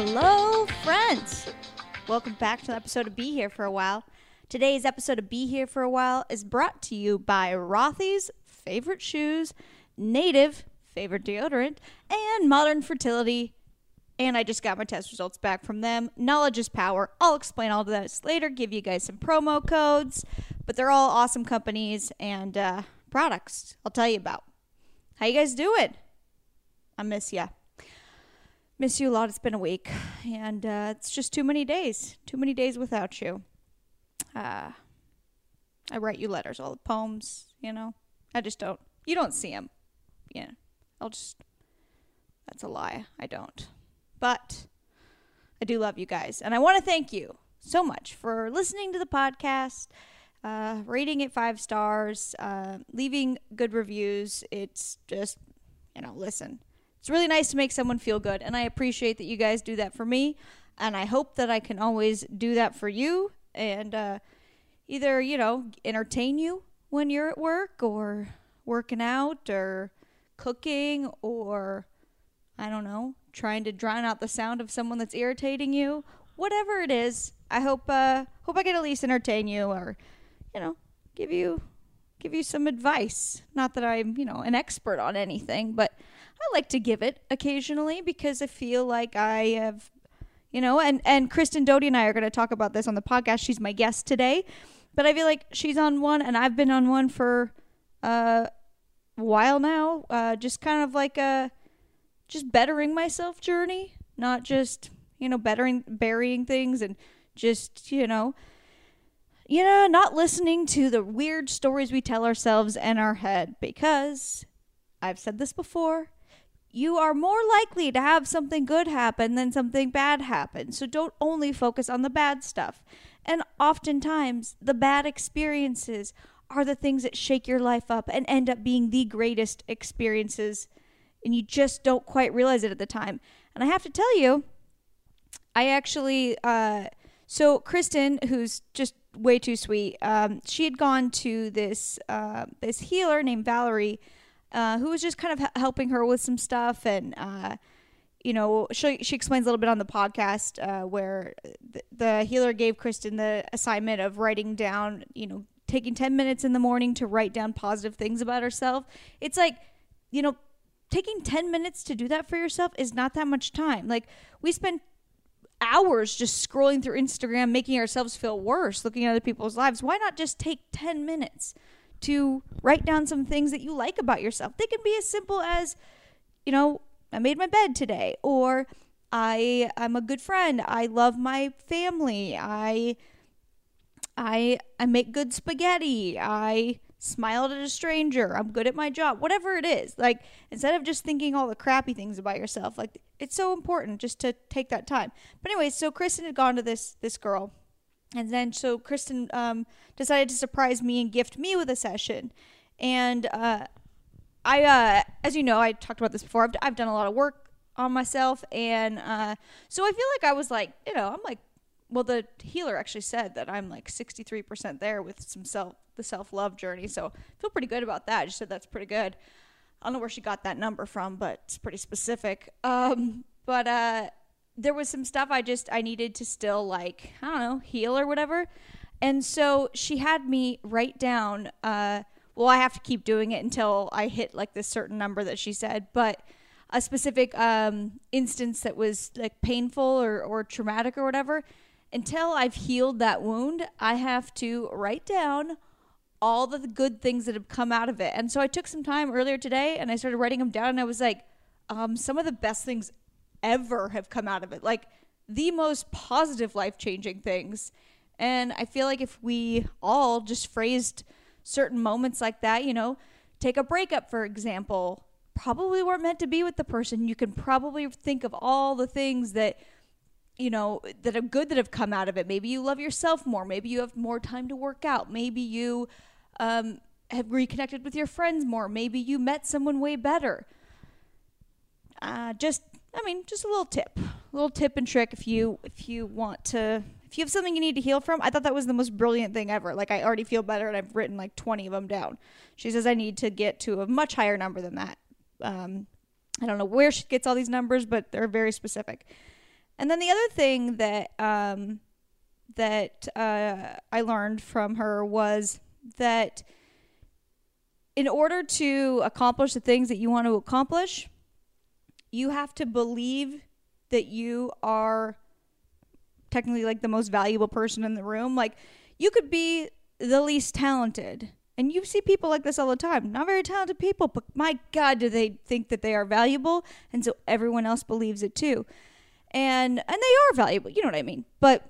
Hello, friends. Welcome back to the episode of Be Here for a While. Today's episode of Be Here for a While is brought to you by Rothy's favorite shoes, Native favorite deodorant, and Modern Fertility. And I just got my test results back from them. Knowledge is power. I'll explain all of this later, give you guys some promo codes, but they're all awesome companies and uh, products I'll tell you about. How you guys doing? I miss ya. Miss you a lot. It's been a week, and uh, it's just too many days. Too many days without you. Uh, I write you letters, all the poems. You know, I just don't. You don't see them. Yeah, I'll just. That's a lie. I don't. But I do love you guys, and I want to thank you so much for listening to the podcast, uh, rating it five stars, uh, leaving good reviews. It's just, you know, listen. It's really nice to make someone feel good, and I appreciate that you guys do that for me, and I hope that I can always do that for you, and uh, either you know entertain you when you're at work, or working out, or cooking, or I don't know, trying to drown out the sound of someone that's irritating you. Whatever it is, I hope uh, hope I can at least entertain you, or you know, give you give you some advice. Not that I'm you know an expert on anything, but I like to give it occasionally because I feel like I have, you know, and and Kristen Doute and I are going to talk about this on the podcast. She's my guest today, but I feel like she's on one and I've been on one for uh, a while now. Uh, just kind of like a just bettering myself journey, not just you know bettering burying things and just you know you know, not listening to the weird stories we tell ourselves in our head because I've said this before. You are more likely to have something good happen than something bad happen. So don't only focus on the bad stuff. And oftentimes, the bad experiences are the things that shake your life up and end up being the greatest experiences. And you just don't quite realize it at the time. And I have to tell you, I actually, uh, so Kristen, who's just way too sweet, um, she had gone to this uh, this healer named Valerie, uh, who was just kind of helping her with some stuff, and uh, you know, she she explains a little bit on the podcast uh, where the, healer gave Kristen the assignment of writing down, you know, taking ten minutes in the morning to write down positive things about herself. It's like, you know, taking 10 minutes to do that for yourself is not that much time. Like we spend hours just scrolling through Instagram making ourselves feel worse looking at other people's lives. Why not just take 10 minutes to write down some things that you like about yourself? They can be as simple as, you know, I made my bed today or I I'm a good friend. I love my family. I I I make good spaghetti. I smiled at a stranger. I'm good at my job. Whatever it is. Like instead of just thinking all the crappy things about yourself, like it's so important just to take that time. But anyway, so Kristen had gone to this this girl. And then so Kristen um, decided to surprise me and gift me with a session. And uh, I uh, as you know, I talked about this before. I've, I've done a lot of work on myself and uh, so I feel like I was like, you know, I'm like well the healer actually said that i'm like 63% there with some self the self-love journey so I feel pretty good about that she said that's pretty good i don't know where she got that number from but it's pretty specific um, but uh, there was some stuff i just i needed to still like i don't know heal or whatever and so she had me write down uh, well i have to keep doing it until i hit like this certain number that she said but a specific um, instance that was like painful or, or traumatic or whatever until I've healed that wound, I have to write down all the good things that have come out of it. And so I took some time earlier today and I started writing them down and I was like, um, some of the best things ever have come out of it. Like the most positive life changing things. And I feel like if we all just phrased certain moments like that, you know, take a breakup, for example, probably weren't meant to be with the person. You can probably think of all the things that you know that are good that have come out of it maybe you love yourself more maybe you have more time to work out maybe you um, have reconnected with your friends more maybe you met someone way better uh, just i mean just a little tip a little tip and trick if you if you want to if you have something you need to heal from. I thought that was the most brilliant thing ever. Like i already feel better and i've written like 20 of them down. She says i need to get to a much higher number than that. Um, i don't know where she gets all these numbers but they're very specific. And then the other thing that um, that uh, I learned from her was that in order to accomplish the things that you want to accomplish, you have to believe that you are technically like the most valuable person in the room. Like you could be the least talented. And you see people like this all the time. Not very talented people, but my God, do they think that they are valuable? And so everyone else believes it too. And and they are valuable, you know what I mean. But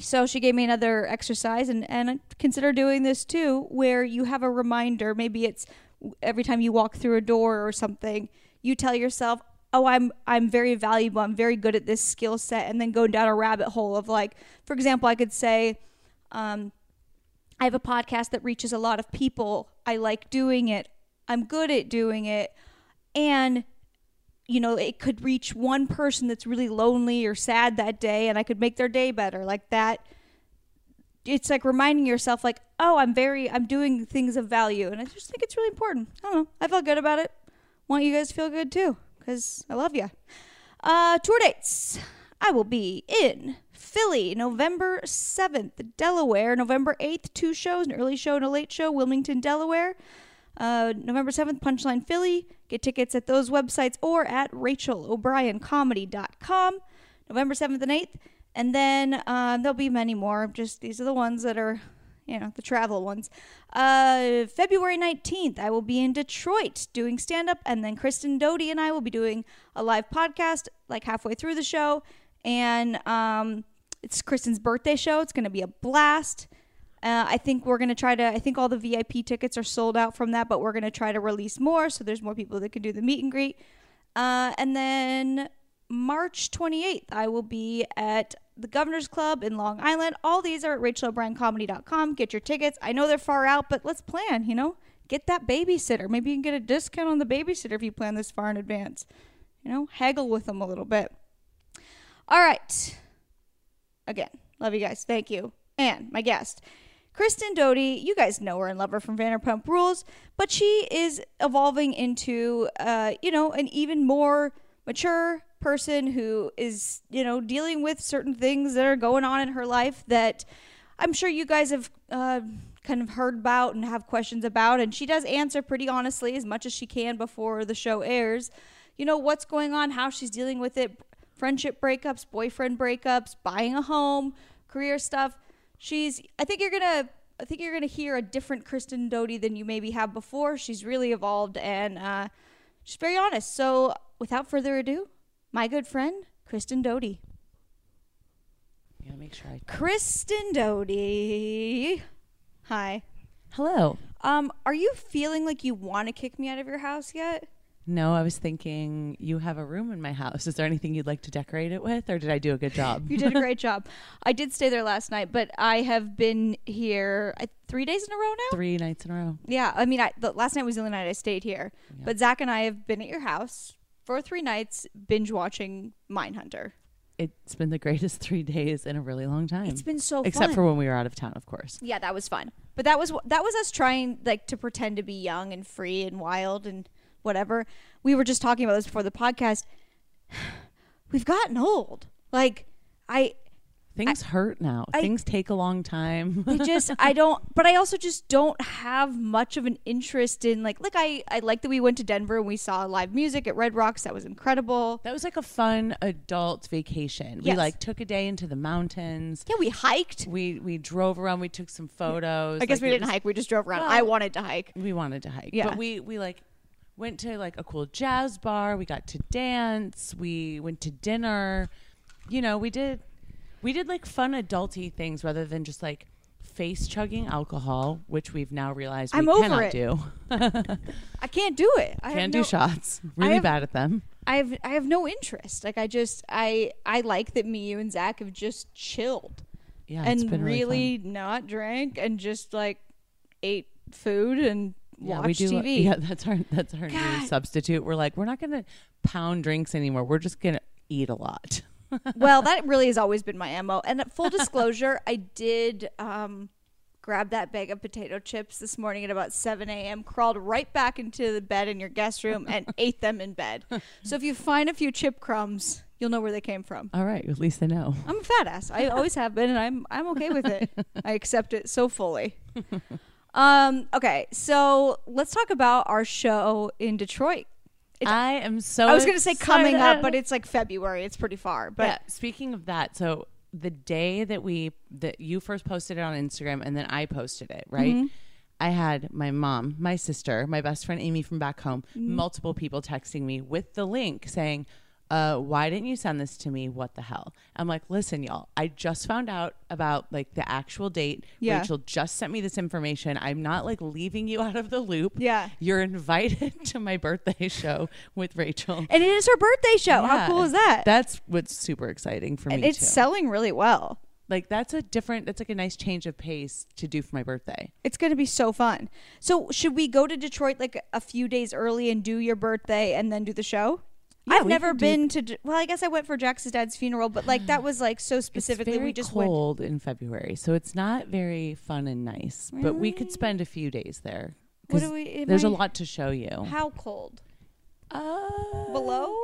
so she gave me another exercise and, and consider doing this too, where you have a reminder. Maybe it's every time you walk through a door or something, you tell yourself, oh i'm i'm very valuable. I'm very good at this skill set and then go down a rabbit hole of like for example i could say um, i have a podcast that reaches a lot of people. I like doing it. I'm good at doing it. And you know it could reach one person that's really lonely or sad that day and i could make their day better. Like that it's like reminding yourself like oh i'm very i'm doing things of value. And i just think it's really important. I don't know. I felt good about it want you guys to feel good too because I love you. Uh, tour dates. I will be in Philly, November 7th, Delaware, November 8th, two shows, an early show and a late show, Wilmington, Delaware. Uh, November 7th, Punchline Philly. Get tickets at those websites or at rachelobriencomedy.com. November 7th and 8th. And then uh, there'll be many more. Just these are the ones that are you know, the travel ones. Uh, February 19th, I will be in Detroit doing stand up, and then Kristen Doute and I will be doing a live podcast like halfway through the show. And um, it's Kristen's birthday show. It's going to be a blast. Uh, I think we're going to try to, I think all the VIP tickets are sold out from that, but we're going to try to release more so there's more people that can do the meet and greet. Uh, and then March 28th, I will be at the Governor's Club in Long Island. All these are at rachelobriencomedy.com. Get your tickets. I know they're far out, but let's plan, you know? Get that babysitter. Maybe you can get a discount on the babysitter if you plan this far in advance. You know, haggle with them a little bit. All right. Again, love you guys. Thank you. And my guest, Kristen Doute, you guys know her and love her from Vanderpump Rules, but she is evolving into, uh, you know, an even more mature, person who is, you know, dealing with certain things that are going on in her life that I'm sure you guys have uh, kind of heard about and have questions about. And she does answer pretty honestly as much as she can before the show airs. You know, what's going on, how she's dealing with it, friendship breakups, boyfriend breakups, buying a home, career stuff. She's, I think you're going to. I think you're going to hear a different Kristen Doute than you maybe have before. She's really evolved and uh, she's very honest. So, without further ado, my good friend, Kristen Doute. Yeah, make sure I. Kristen Doute. Hi. Hello. Um, are you feeling like you want to kick me out of your house yet? No, I was thinking you have a room in my house. Is there anything you'd like to decorate it with, or did I do a good job? you did a great job. I did stay there last night, but I have been here uh, three days in a row now. Three nights in a row. Yeah, I mean, I, the last night was the only night I stayed here. Yeah. But Zach and I have been at your house for three nights binge watching Mindhunter. It's been the greatest three days in a really long time. It's been so except fun. for when we were out of town, of course. Yeah, that was fun. But that was that was us trying like to pretend to be young and free and wild and whatever. We were just talking about this before the podcast. We've gotten old. Like I Things I, hurt now. I, Things take a long time. I just I don't but I also just don't have much of an interest in like like I I like that we went to Denver and we saw live music at Red Rocks. That was incredible. That was like a fun adult vacation. Yes. We like took a day into the mountains. Yeah, we hiked. We we drove around, we took some photos. I guess like we didn't was, hike, we just drove around. Well, I wanted to hike. We wanted to hike. Yeah. But we we like went to like a cool jazz bar. We got to dance. We went to dinner. You know, we did we did like fun adulty things rather than just like face chugging alcohol, which we've now realized we I'm cannot over it. do. I can't do it. I can't do no, shots. Really have, bad at them. I have I have no interest. Like I just I I like that me, you and Zach have just chilled. Yeah, and really, really not drank and just like ate food and yeah, we do, TV. Yeah, that's our that's our God. new substitute. We're like, we're not gonna pound drinks anymore. We're just gonna eat a lot well, that really has always been my MO. And full disclosure, I did um, grabbed that bag of potato chips this morning at about 7 a.m., crawled right back into the bed in your guest room, and ate them in bed. So if you find a few chip crumbs, you'll know where they came from. All right, at least I know. I'm a fat ass. I always have been, and I'm I'm okay with it. I accept it so fully. Um, okay, so let's talk about our show in Detroit. It's- I am so. I was gonna say coming up, but it's like February. It's pretty far. But yeah, speaking of that, so the day that we that you first posted it on Instagram and then I posted it, right? Mm-hmm. I had my mom, my sister, my best friend Amy from back home, Mm-hmm. multiple people texting me with the link saying, uh, why didn't you send this to me? What the hell? I'm like, listen, y'all, I just found out about like the actual date. Yeah. Rachel just sent me this information. I'm not like leaving you out of the loop. Yeah. You're invited to my birthday show with Rachel. and it is her birthday show. How cool is that? That's what's super exciting for me. and me it's too. selling really well. like that's a different. That's like a nice change of pace to do for my birthday. It's going to be so fun. So, should we go to Detroit like a few days early and do your birthday and then do the show? I've never do- been to. Well, I guess I went for Jax's dad's funeral, but like that was like so specifically. it's very we just went. cold in February, so it's not very fun and nice. But we could spend a few days there. What do we? There's a I- lot to show you. How cold? Uh, Below?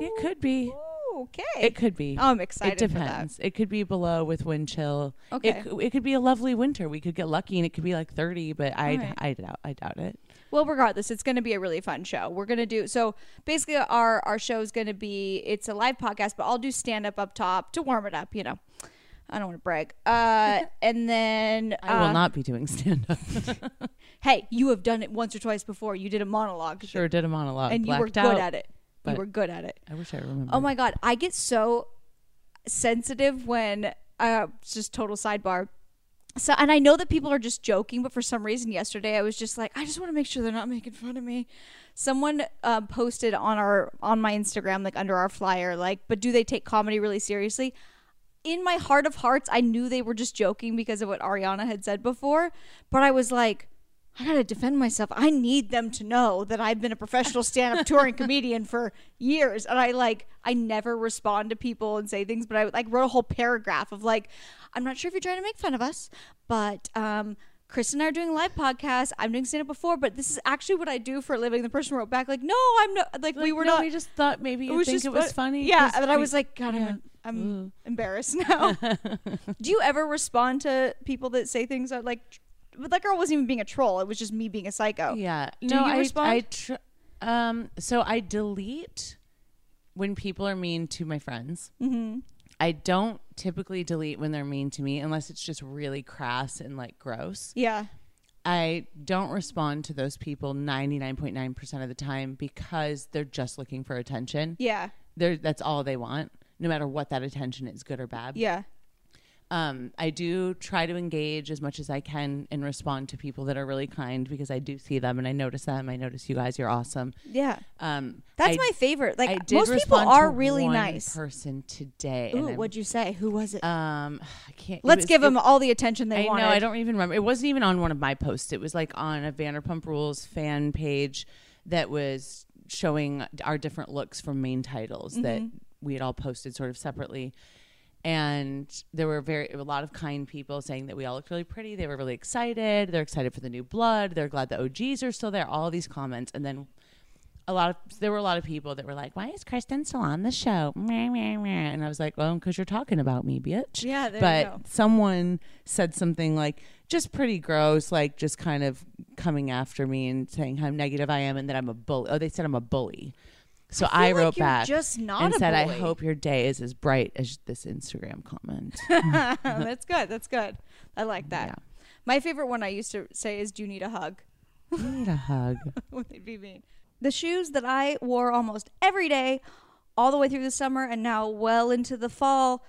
It could be. Ooh, okay. It could be. Oh, I'm excited It for that. depends. It could be below with wind chill. Okay. It, it could be a lovely winter. We could get lucky and it could be like 30, but I right. I doubt I doubt it. Well, regardless, it's going to be a really fun show. We're going to do so. Basically, our our show is going to be it's a live podcast, but I'll do stand up up top to warm it up. You know, I don't want to brag. Uh, and then I will uh, not be doing stand up. Hey, you have done it once or twice before. You did a monologue, sure did a monologue. and you were good out, at it. You were good at it. I wish I remember. Oh my god, I get so sensitive when uh just total sidebar. So and I know that people are just joking, but for some reason yesterday I was just like, I just want to make sure they're not making fun of me. Someone uh, posted on our on my Instagram, like under our flyer, like, but do they take comedy really seriously? In my heart of hearts, I knew they were just joking because of what Ariana had said before, but I was like, I gotta defend myself. I need them to know that I've been a professional stand-up touring comedian for years, and I like I never respond to people and say things, but I like wrote a whole paragraph of like, I'm not sure if you're trying to make fun of us, but um. Chris and I are doing live podcast. I'm doing stand up before, but this is actually what I do for a living. The person wrote back like, "No, I'm not." Like, we were no, not. We just thought maybe you think just it was fun- funny. Yeah, and I we- was like, God, yeah. I'm, I'm Ooh. embarrassed now. Do you ever respond to people that say things that like, but that girl wasn't even being a troll. It was just me being a psycho. Yeah. Do no, you I, respond? I tr- um. So I delete when people are mean to my friends. Mm-hmm. I don't typically delete when they're mean to me unless it's just really crass and like gross. Yeah. I don't respond to those people 99.9% of the time because they're just looking for attention. Yeah. They're, that's all they want, no matter what that attention is, good or bad. Yeah. Um, I do try to engage as much as I can and respond to people that are really kind because I do see them and I notice them. I notice you guys, you're awesome. Yeah. Um, That's I- my favorite. Like I did most people are to really one nice. Person today. Ooh, what'd you say? Who was it? Um, I can't. Let's was- give it- them all the attention they I wanted. know. I don't even remember. It wasn't even on one of my posts. It was like on a Vanderpump Rules fan page that was showing our different looks from main titles that Mm-hmm. we had all posted sort of separately. And there were very a lot of kind people saying that we all looked really pretty. They were really excited. They're excited for the new blood. They're glad the OGs are still there. All these comments, and then a lot of there were a lot of people that were like, "Why is Kristen still on the show?" And I was like, "Well, because you're talking about me, bitch." Yeah, but someone said something like just pretty gross, like just kind of coming after me and saying how negative I am and that I'm a bully. Oh, they said I'm a bully. So I I, feel like wrote back just not and said, bully." "I hope your day is as bright as this Instagram comment." that's good. That's good. I like that. Yeah. My favorite one I used to say is, "Do you need a hug?" Need a hug. when they'd be mean. The shoes that I wore almost every day, all the way through the summer, and now well into the fall.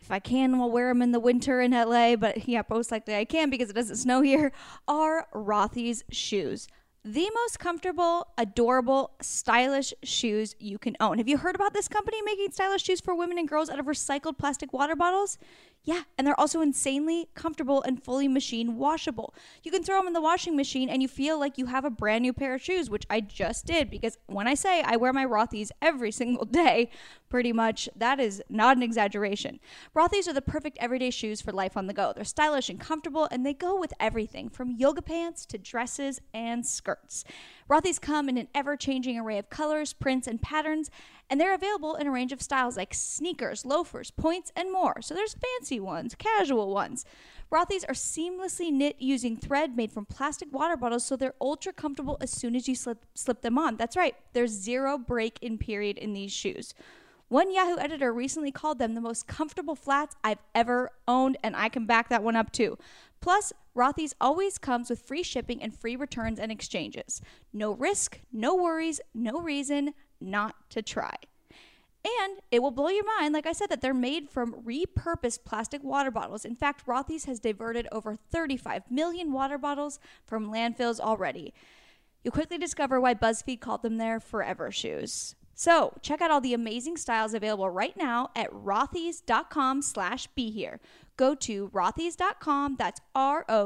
If I can, I'll wear them in the winter in LA, but yeah, most likely I can because it doesn't snow here. Are Rothy's shoes. The most comfortable, adorable, stylish shoes you can own. Have you heard about this company making stylish shoes for women and girls out of recycled plastic water bottles? Yeah, and they're also insanely comfortable and fully machine washable. You can throw them in the washing machine and you feel like you have a brand new pair of shoes, which I just did because when I say I wear my Rothy's every single day, Pretty much, that is not an exaggeration. Rothy's are the perfect everyday shoes for life on the go. They're stylish and comfortable, and they go with everything from yoga pants to dresses and skirts. Rothy's come in an ever changing array of colors, prints, and patterns, and they're available in a range of styles like sneakers, loafers, points, and more. So there's fancy ones, casual ones. Rothy's are seamlessly knit using thread made from plastic water bottles, so they're ultra comfortable as soon as you slip, slip them on. That's right, there's zero break in period in these shoes. One Yahoo editor recently called them the most comfortable flats I've ever owned, and I can back that one up too. Plus, Rothy's always comes with free shipping and free returns and exchanges. No risk, no worries, no reason not to try. And it will blow your mind, like I said, that they're made from repurposed plastic water bottles. In fact, Rothy's has diverted over 35 million water bottles from landfills already. You'll quickly discover why BuzzFeed called them their forever shoes. So check out all the amazing styles available right now at rothys.com slash be here. Go to rothys.com, that's R-O-T-H-Y-S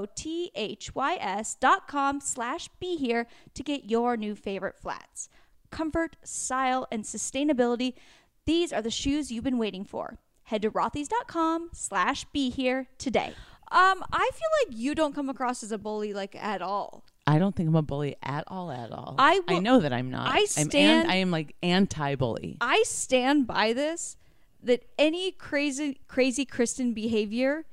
dot com slash be here to get your new favorite flats. Comfort, style, and sustainability, these are the shoes you've been waiting for. Head to rothys.com slash be here today. Um, I feel like you don't come across as a bully like at all. I don't think I'm a bully at all. At all. I I know that I'm not. I I'm stand- an- I am like anti-bully. I stand by this that any crazy crazy Kristen behavior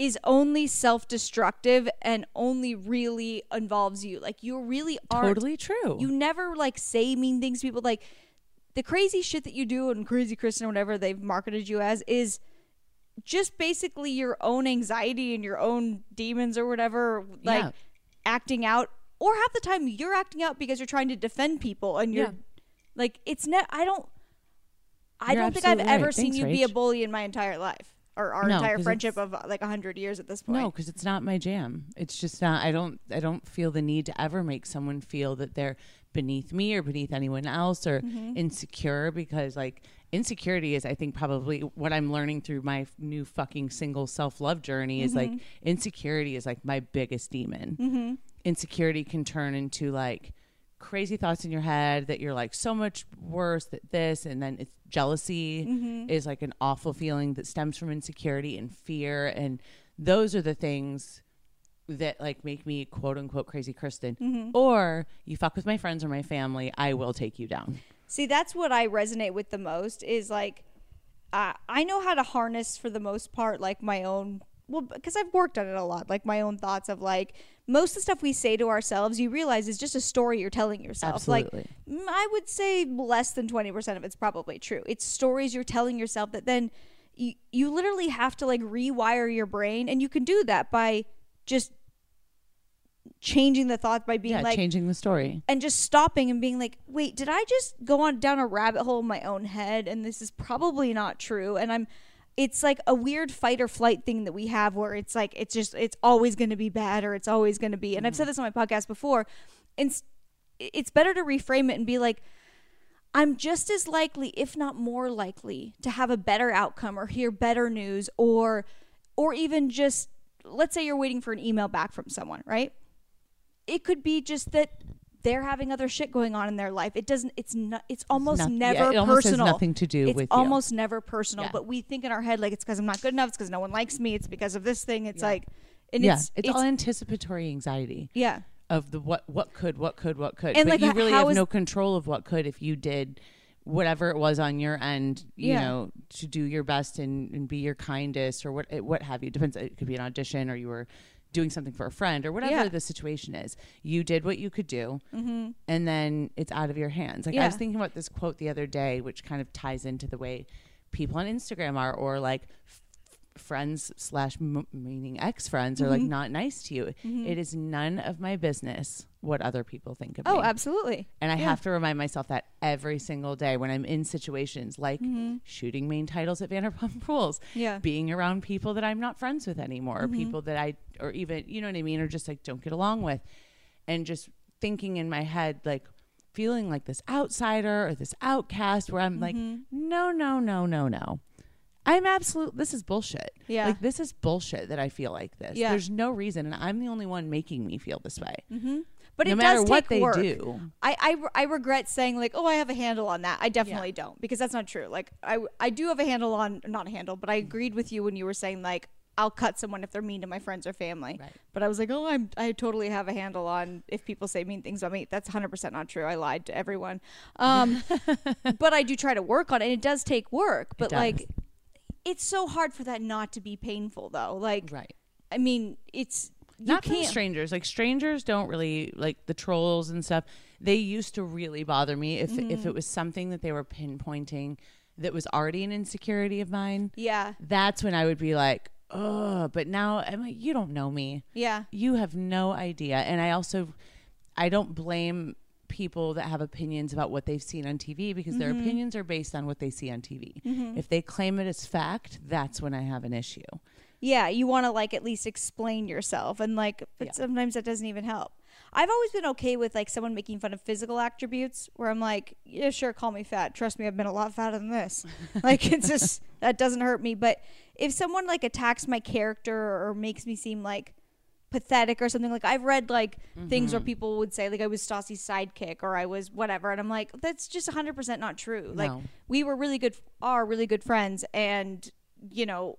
is only self-destructive and only really involves you. Like you really aren't Totally true. you never like say mean things to people like the crazy shit that you do and crazy Kristen or whatever they've marketed you as is just basically your own anxiety and your own demons or whatever like Yeah. acting out or half the time you're acting out because you're trying to defend people and you're Yeah. like it's ne- I don't I You're don't think I've ever right. seen Thanks, you be a bully in my entire life or our No, entire friendship of uh, like 100 years at this point. No, because it's not my jam. It's just not. I don't. I don't feel the need to ever make someone feel that they're beneath me or beneath anyone else or Mm-hmm. insecure. Because like insecurity is, I think, probably what I'm learning through my f- new fucking single self love journey is like Mm-hmm. insecurity is like my biggest demon. Insecurity can turn into like crazy thoughts in your head that you're like so much worse that this and then it's jealousy Mm-hmm. is like an awful feeling that stems from insecurity and fear and those are the things that like make me quote unquote crazy Kristen Mm-hmm. or you fuck with my friends or my family I will take you down See, that's what I resonate with the most is like, uh, I know how to harness for the most part, like my own, well, because I've worked on it a lot, like my own thoughts of like, most of the stuff we say to ourselves, you realize is just a story you're telling yourself. Absolutely. Like, I would say less than 20% of it's probably true. It's stories you're telling yourself that then you, you literally have to like rewire your brain. And you can do that by just changing the thoughts by being yeah like, changing the story and just stopping and being like, wait, did I just go on down a rabbit hole in my own head and this is probably not true? And I'm it's like a weird fight or flight thing that we have where it's like it's just it's always going to be bad or it's always going to be. And I've said mm. this on my podcast before. It's it's better to reframe it and be like I'm just as likely, if not more likely, to have a better outcome or hear better news or or even just let's say you're waiting for an email back from someone, right? It could be just that they're having other shit going on in their life. It doesn't it's not it's almost not- yeah, never it almost has personal. nothing to do it's with you. almost never personal, Yeah. but we think in our head like it's cuz I'm not good enough, it's cuz no one likes me, it's because of this thing. It's Yeah. like and yeah it's, it's, all anticipatory anxiety yeah. of the what what could what could what could And, but like, you really have is- no control of what could if you did whatever it was on your end you Yeah. know to do your best and, and be your kindest or what eh, what have you depends it could be an audition or you were doing something for a friend or whatever Yeah. the situation is you did what you could do Mhm. and then it's out of your hands like i was thinking about this quote the other day which kind of ties into the way people on instagram are or like friends slash m- meaning ex-friends are like Mhm. not nice to you Mhm. it is none of my business what other people think of me Oh, absolutely. and i yeah. have to remind myself that every single day when i'm in situations like Mhm. shooting main titles at vanderpump rules Yeah. being around people that i'm not friends with anymore or people that i or even you know what i mean or just like don't get along with and just thinking in my head like feeling like this outsider or this outcast where i'm like no no no no no I'm absolute. This is bullshit. Yeah. Like this is bullshit that I feel like this. Yeah. There's no reason, and I'm the only one making me feel this way. Mm-hmm. But no it matter does what take they work. do. I, I, I regret saying like, oh, I have a handle on that. I definitely don't because that's not true. Like, I, I do have a handle on not a handle, but I agreed with you when you were saying like, I'll cut someone if they're mean to my friends or family. Right. But I was like, oh, I'm, I totally have a handle on if people say mean things about me. That's 100% not true. I lied to everyone. Um, but I do try to work on it. It does take work. But like, it's so hard for that not to be painful though. Like, Right. I mean, it's you Not from strangers. Like strangers don't really like the trolls and stuff. They used to really bother me if Mm-hmm. if it was something that they were pinpointing that was already an insecurity of mine. yeah, That's when I would be like, oh. But now I'm like, you don't know me. yeah, You have no idea. And I also, I don't blame people that have opinions about what they've seen on TV because their Mm-hmm. opinions are based on what they see on TV. If they claim it as fact, that's when I have an issue. yeah. You want to like at least explain yourself, and like, but Yeah. sometimes that doesn't even help. I've always been okay with like someone making fun of physical attributes, where I'm like, yeah, sure, call me fat. Trust me, I've been a lot fatter than this. like, it's just that doesn't hurt me. But if someone like attacks my character or makes me seem like pathetic or something like I've read like things Mm-hmm. where people would say like I was Stassi's sidekick or I was whatever and I'm like that's just 100% not true. Like No. we were really good are really good friends and you know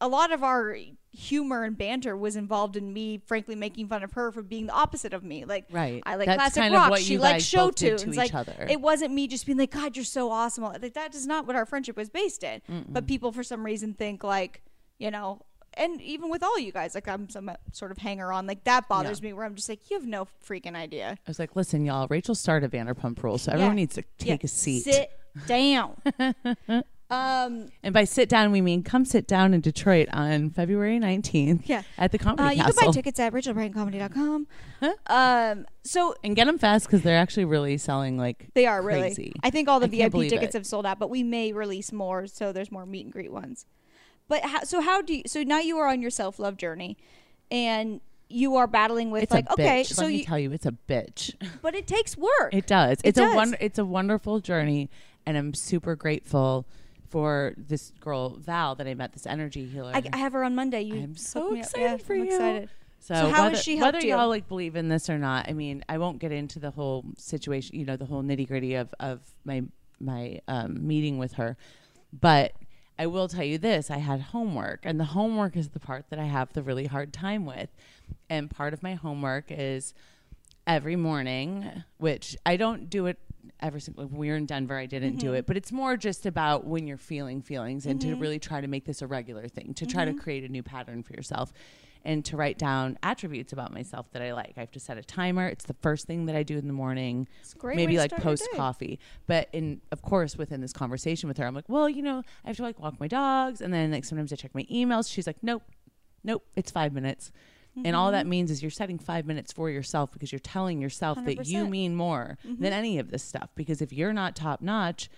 a lot of our humor and banter was involved in me frankly making fun of her for being the opposite of me. Like Right. I like That's classic rock, she likes show tunes. to like other. it wasn't me just being like god you're so awesome. Like that is not what our friendship was based in. But people for some reason think like, you know, and even with all you guys, like I'm some sort of hanger on. Like that bothers me where I'm just like, you have no freaking idea. I was like, listen, y'all, Rachel started Vanderpump Rules, so everyone Yeah. needs to take Yeah, a seat. Sit down. um, And by sit down, we mean come sit down in Detroit on February 19th Yeah. at the Comedy uh, you Castle. can buy tickets at rachelobriencomedy.com. Um, so and get them fast because they're actually really selling like they are crazy. really. I think all the I VIP tickets it. have sold out, but we may release more, so there's more meet and greet ones. But how, so how do you? So now you are on your self love journey, and you are battling with It's like a okay, bitch. so Let me you, tell you, it's a bitch. but it takes work. It does. It It's does. a won- It's a wonderful journey, and I'm super grateful for this girl Val that I met, this energy healer. I, I have her on Monday. You I'm so me up. excited Yeah, for I'm you. Excited. So, So how whether, she helped whether you? y'all like believe in this or not, I mean, I won't get into the whole situation, you know, the whole nitty gritty of of my my um, meeting with her, but I will tell you this: I had homework, and the homework is the part that I have the really hard time with, and part of my homework is every morning, which I don't do it every single. When we were in Denver, I didn't do mm-hmm. it, but it's more just about when you're feeling feelings and to mm-hmm. really try to make this a regular thing, to try to mm-hmm. create a new pattern for yourself. And to write down attributes about myself that I like. I have to set a timer. It's the first thing that I do in the morning. It's great maybe like post coffee. But in of course within this conversation with her, I'm like, well, you know, I have to like walk my dogs, and then like sometimes I check my emails. She's like, nope, nope, it's five minutes. And all Mm-hmm. that means is you're setting five minutes for yourself because you're telling yourself that you mean more Mm-hmm. than any of this stuff. Because if you're not top notch,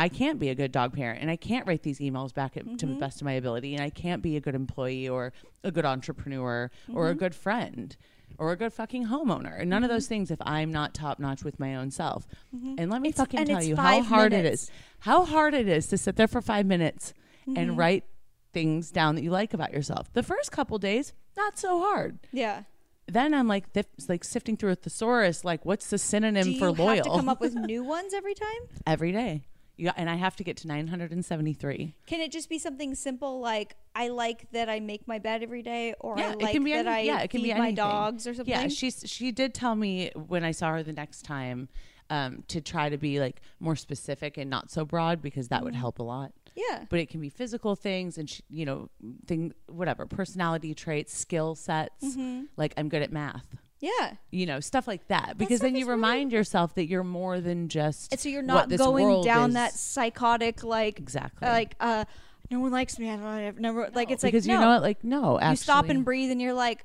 I can't be a good dog parent and I can't write these emails back at, to Mm-hmm. the best of my ability and I can't be a good employee or a good entrepreneur or Mm-hmm. a good friend or a good fucking homeowner. And none of those things if I'm not top notch with my own self. And let me It's- fucking tell you how hard it minutes. is. How hard it is to sit there for 5 minutes Mm-hmm. and write things down that you like about yourself. The first couple days, not so hard Yeah. then I'm like, th- like sifting through a thesaurus, like what's the synonym for have loyal? to come up with new ones every time? every day. Yeah, and I have to get to 973. Can it just be something simple like I like that I make my bed every day, or yeah, I like it can be that any- I yeah, it can feed be my dogs or something? Yeah, she's she did tell me when I saw her the next time um, to try to be like more specific and not so broad because that Mm. would help a lot. yeah. But it can be physical things and she, you know thing whatever personality traits, skill sets. Mm-hmm. Like I'm good at math. Yeah. You know stuff like that because then you remind yourself that you're more than just. And so you're not going down is. that psychotic like Exactly. like uh no one likes me. I don't I've never like it's like because no. you know what, like no, actually, you stop and breathe and you're like,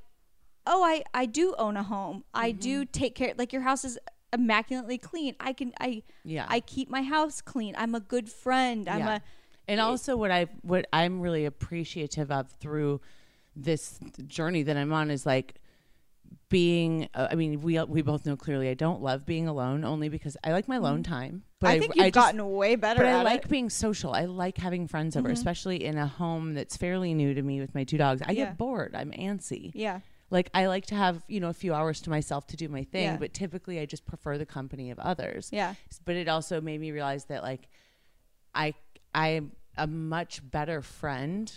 "Oh, I I do own a home. I Mm-hmm. do take care like your house is immaculately clean. I can I Yeah. I keep my house clean. I'm a good friend. I'm Yeah. a and also what I what I'm really appreciative of through this journey that I'm on is like being uh, I mean we we both know clearly I don't love being alone only because I like my alone time. But Mm-hmm. I think you've just- gotten way better but I like it. Mm-hmm. being social. I like having friends over, especially in a home that's fairly new to me with my two dogs. I Yeah. get bored. I'm antsy. Yeah. Like I like to have, you know, a few hours to myself to do my thing, Yeah. but typically I just prefer the company of others. Yeah. But it also made me realize that like I I'm a much better friend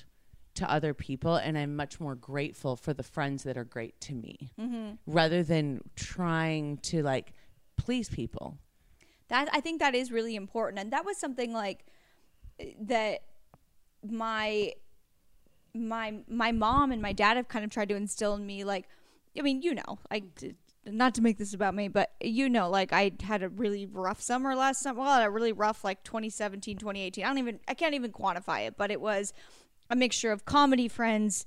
to other people and I'm much more grateful for the friends that are great to me Mm-hmm. rather than trying to like please people. That I think that is really important, and that was something like that. My my my mom and my dad have kind of tried to instill in me, like, I mean, you know, I not to make this about me, but you know, like I had a really rough summer last summer. Well, a really rough like 2017, 2018. I don't even I can't even quantify it, but it was a mixture of comedy friends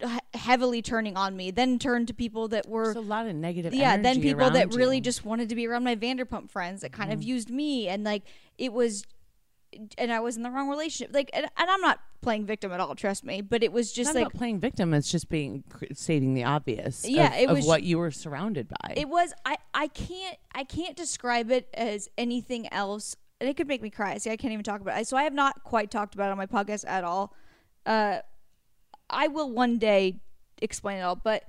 he- heavily turning on me, then turned to people that were There's a lot of negative yeah then people that around really just wanted to be around my vanderpump friends that kind of mm-hmm. used me and like it was and i was in the wrong relationship like and, and i'm not playing victim at all trust me but it was It's just not like about playing victim. It's just being stating the obvious. Yeah, of, it was- what you were surrounded by. it was i i can't i can't describe it as anything else and it could make me cry. See i can't even talk about it so i have not quite talked about it on my podcast at all. Uh i will one day explain it all but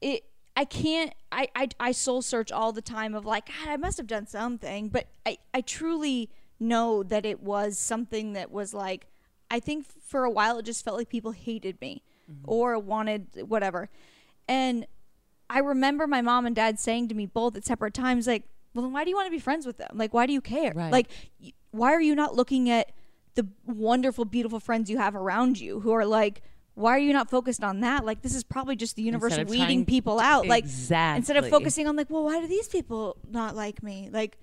it I can't I, I I soul search all the time of like God I must have done something but I I truly know that it was something that was like I think for a while it just felt like people hated me or wanted whatever. And I remember my mom and dad saying to me both at separate times like well then why do you want to be friends with them? Like why do you care? Right. like why are you not looking at the wonderful beautiful friends you have around you who are like why are you not focused on that? Like this is probably just the universe weeding people out. Like exactly instead of focusing on like well why do these people not like me? Like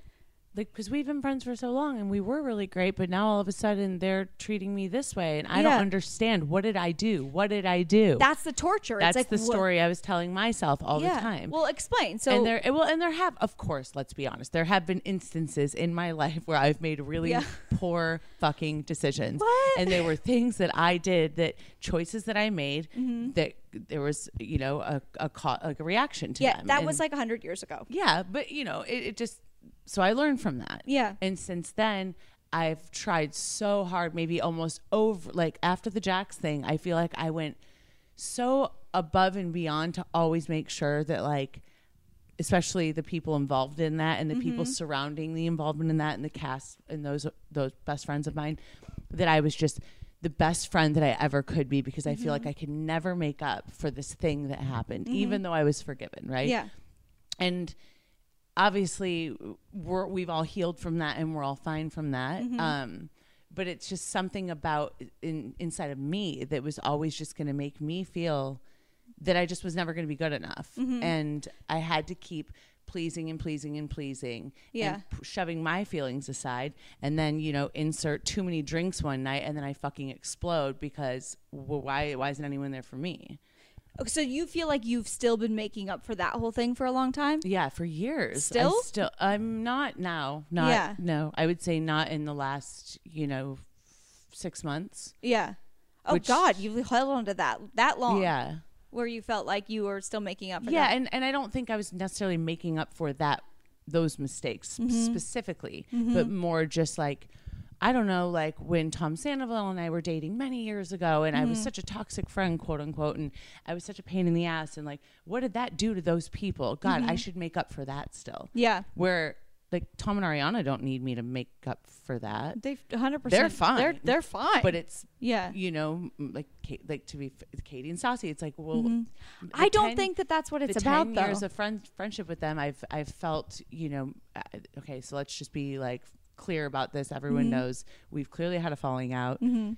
like because we've been friends for so long and we were really great, but now all of a sudden they're treating me this way, and I Yeah. don't understand. What did I do? What did I do? that's the torture That's it's like the story I was telling myself all yeah the time. well explain so and there, well, and there have, of course, let's be honest, there have been instances in my life where I've made really Yeah. poor fucking decisions, What? and there were things that I did that choices that I made Mm-hmm. that there was, you know, a a, co- like a reaction to yeah them. that And- was like 100 years ago yeah, but you know, it, it just so I learned from that. Yeah. And since then, I've tried so hard, maybe almost over like after the Jax thing, I feel like I went so above and beyond to always make sure that like especially the people involved in that and the people Mm-hmm. surrounding the involvement in that and the cast and those those best friends of mine that I was just the best friend that I ever could be because I feel Mm-hmm. like I could never make up for this thing that happened even though I was forgiven, right? yeah and obviously we're we've all healed from that and we're all fine from that Mm-hmm. um but it's just something about in inside of me that was always just going to make me feel that I just was never going to be good enough Mm-hmm. and I had to keep pleasing and pleasing and pleasing Yeah. and p- shoving my feelings aside and then you know insert too many drinks one night and then I fucking explode because well, why why isn't anyone there for me so you feel like you've still been making up for that whole thing for a long time Yeah, for years. Still? I still I'm not now. Not Yeah. no. I would say not in the last, you know, 6 months. yeah oh Which- god you've held on to that that long Yeah. where you felt like you were still making up for Yeah, that and and I don't think I was necessarily making up for that those mistakes Mm-hmm. specifically, but more just like I don't know, like when Tom Sandoval and I were dating many years ago, and I Mm-hmm. was such a toxic friend, quote unquote, and I was such a pain in the ass, and like, what did that do to those people? God, Mm-hmm. I should make up for that still. yeah Where like Tom and Ariana don't need me to make up for that. they 100% They're fine. they're, they're fine but it's yeah you know like like to be Katie and Stassi. It's like well, Mhm. I don't 10 think that that's what it's about ten though. years of friend friendship with them. I've I've felt you know okay. So let's just be like clear about this. Everyone Mhm. knows we've clearly had a falling out. mm-hmm.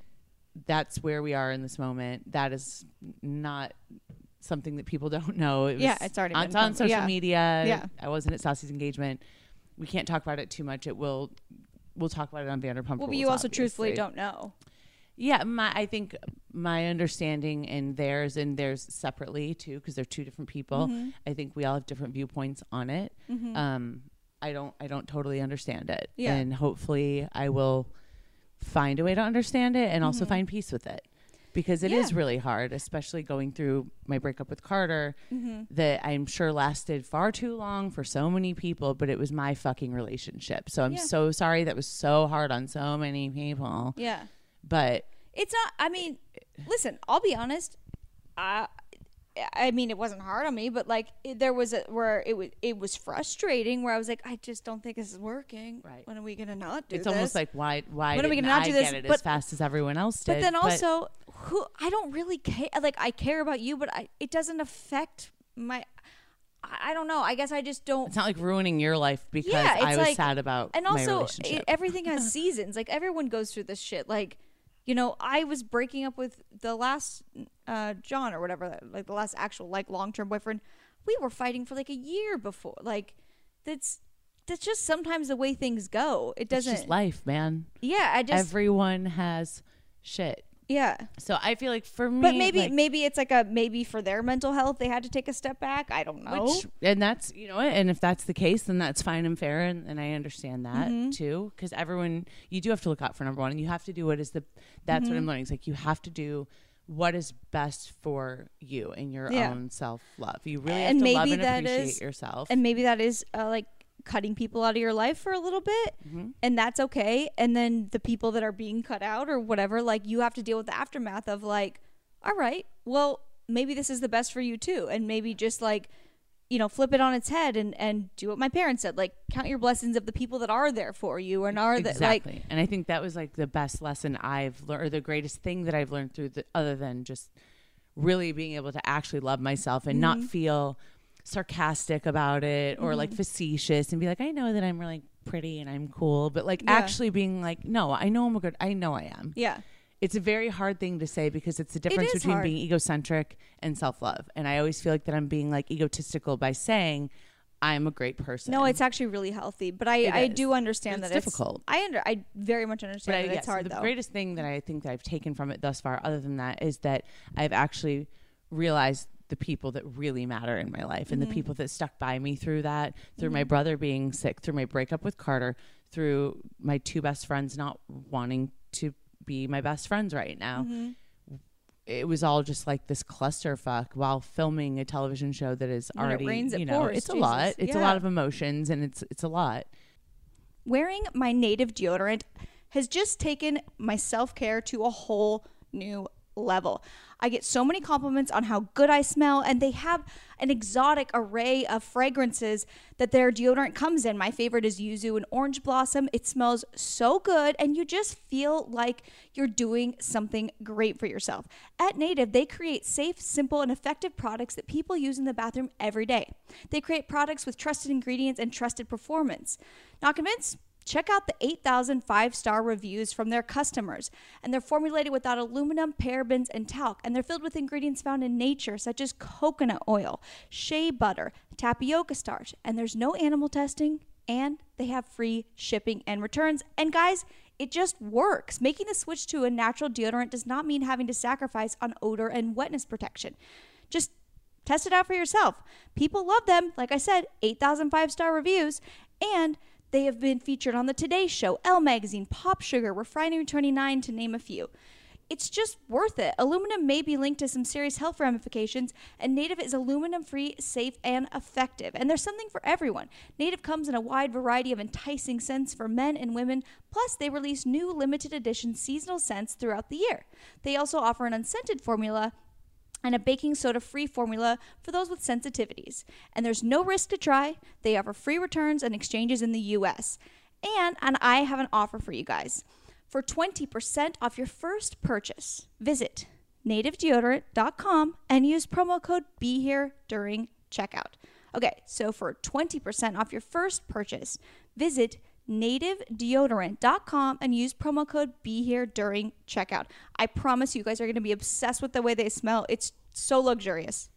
That's where we are in this moment. That is not something that people don't know. It Yeah, it's already it's been on social yeah. media. Yeah. I wasn't at Stassi's engagement. We can't talk about it too much. It will. We'll talk about it on Vanderpump. Well, but you also truthfully don't know. Yeah, my I think my understanding and theirs and theirs separately too, because they're two different people. Mhm. I think we all have different viewpoints on it. Mhm. Um, I don't I don't totally understand it, Yeah. and hopefully I will find a way to understand it and also Mhm. find peace with it, because it is Yeah. really hard, especially going through my breakup with Carter Mm-hmm. that I'm sure lasted far too long for so many people, but it was my fucking relationship. So I'm Yeah. so sorry that was so hard on so many people. Yeah. But It's not. I mean, listen. I'll be honest. I, I mean, it wasn't hard on me, but like it, there was a where it was it was frustrating. Where I was like, I just don't think this is working. Right. When are we gonna not do this? it's this? almost like why why When are we gonna not I do this? get it But- as fast as everyone else did? But then also, who I don't really care. Like I care about you, but I it doesn't affect my. I, I don't know. I guess I just don't. it's not like ruining your life because Yeah, I was like- sad about and also it, everything has seasons like everyone goes through this shit like you know i was breaking up with the last uh john or whatever like the last actual like long-term boyfriend we were fighting for like a year before like that's that's just sometimes the way things go it doesn't just life, man. yeah i just Everyone has shit. Yeah So I feel like for me, but maybe like, maybe it's like a maybe for their mental health they had to take a step back i don't know Which, and that's you know what, and if that's the case, then that's fine and fair, and, and I understand that Mm-hmm. too, because everyone you do have to look out for number one, and you have to do what is the that's Mm-hmm. what I'm learning. It's like you have to do what is best for you and your Yeah. own self love. You really And have to love maybe and that appreciate is- yourself. and maybe that is uh, like cutting people out of your life for a little bit Mhm. and that's okay and then the people that are being cut out or whatever like you have to deal with the aftermath of like all right well maybe this is the best for you too and maybe just like you know flip it on its head and and do what my parents said like count your blessings of the people that are there for you and are that like exactly. and I think that was like the best lesson I've learned, or the greatest thing that I've learned through the other than just really being able to actually love myself and not Mm-hmm. feel sarcastic about it or Mm-hmm. like facetious and be like, I know that I'm really pretty and I'm cool, but like Yeah. actually being like, no, I know I'm a good, I know I am. yeah It's a very hard thing to say because it's the difference is between hard. being egocentric and self love. And I always feel like that I'm being like egotistical by saying I'm a great person. no it's actually really healthy but i i do understand that It's that difficult. i under i very much understand but I, that yes, it's hard the though greatest thing that I think that I've taken from it thus far, other than that, is that I've actually realized the people that really matter in my life and the Mm-hmm. people that stuck by me through that, through my brother being sick, through my breakup with Carter, through my two best friends not wanting to be my best friends right now. Mm-hmm. It was all just like this clusterfuck while filming a television show that is When it already, rains, it you know, pours, it's a lot. It's a lot of emotions and it's it's a lot. wearing my native deodorant has just taken my self care to a whole new level. I get so many compliments on how good I smell, and they have an exotic array of fragrances that their deodorant comes in. My favorite is Yuzu and Orange Blossom. It smells so good, and you just feel like you're doing something great for yourself. At Native, they create safe, simple, and effective products that people use in the bathroom every day. They create products with trusted ingredients and trusted performance. Not convinced? Check out the 8,000 five star reviews from their customers. And they're formulated without aluminum, parabens, and talc. And they're filled with ingredients found in nature, such as coconut oil, shea butter, tapioca starch. And there's no animal testing. And they have free shipping and returns. And guys, it just works. Making the switch to a natural deodorant does not mean having to sacrifice on odor and wetness protection. Just test it out for yourself. People love them. Like I said, 8,000 five star reviews. And they have been featured on the Today Show, Elle Magazine, Pop Sugar, Refinery 29, to name a few. It's just worth it. Aluminum may be linked to some serious health ramifications, and Native is aluminum free, safe, and effective. And there's something for everyone. Native comes in a wide variety of enticing scents for men and women, plus, they release new limited edition seasonal scents throughout the year. They also offer an unscented formula and a baking soda free formula for those with sensitivities. And there's no risk to try. They offer free returns and exchanges in the US. And and I have an offer for you guys. For 20% off your first purchase, visit nativedeodorant.com and use promo code be here during checkout. Okay, so for 20% off your first purchase, visit nativedeodorant.com and use promo code be here during checkout. I promise you guys are going to be obsessed with the way they smell. It's so luxurious.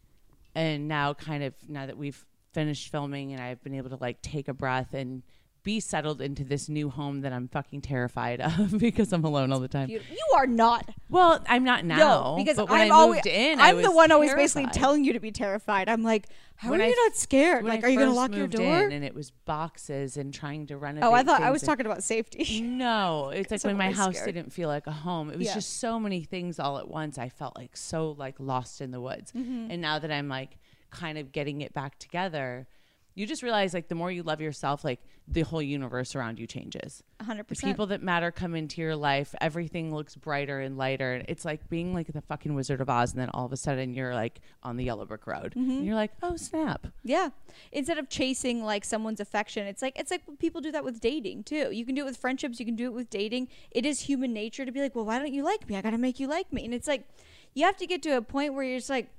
and now kind of now that we've finished filming and I've been able to like take a breath and be settled into this new home that I'm fucking terrified of because I'm alone all the time. You are not. Well, I'm not now. no, because but when I'm I always moved in, I I'm the one always basically telling you to be terrified. I'm like, how When are I you not scared? Like, I are you gonna first lock your door? in and it was boxes and trying to renovate. Oh, I thought I was and- talking about safety. No, it's like when my house scared. didn't feel like a home. It was Yeah. just so many things all at once. I felt like so like lost in the woods. Mm-hmm. And now that I'm like kind of getting it back together, you just realize like the more you love yourself, like the whole universe around you changes. 100% The people that matter come into your life. Everything looks brighter and lighter. And It's like being like the fucking Wizard of Oz, and then all of a sudden you're like on the yellow brick road, Mm-hmm. and you're like, oh snap! Yeah. Instead of chasing like someone's affection, it's like it's like people do that with dating too. You can do it with friendships, you can do it with dating. It is human nature to be like, "Well, why don't you like me? I got to make you like me." And it's like you have to get to a point where you're just like,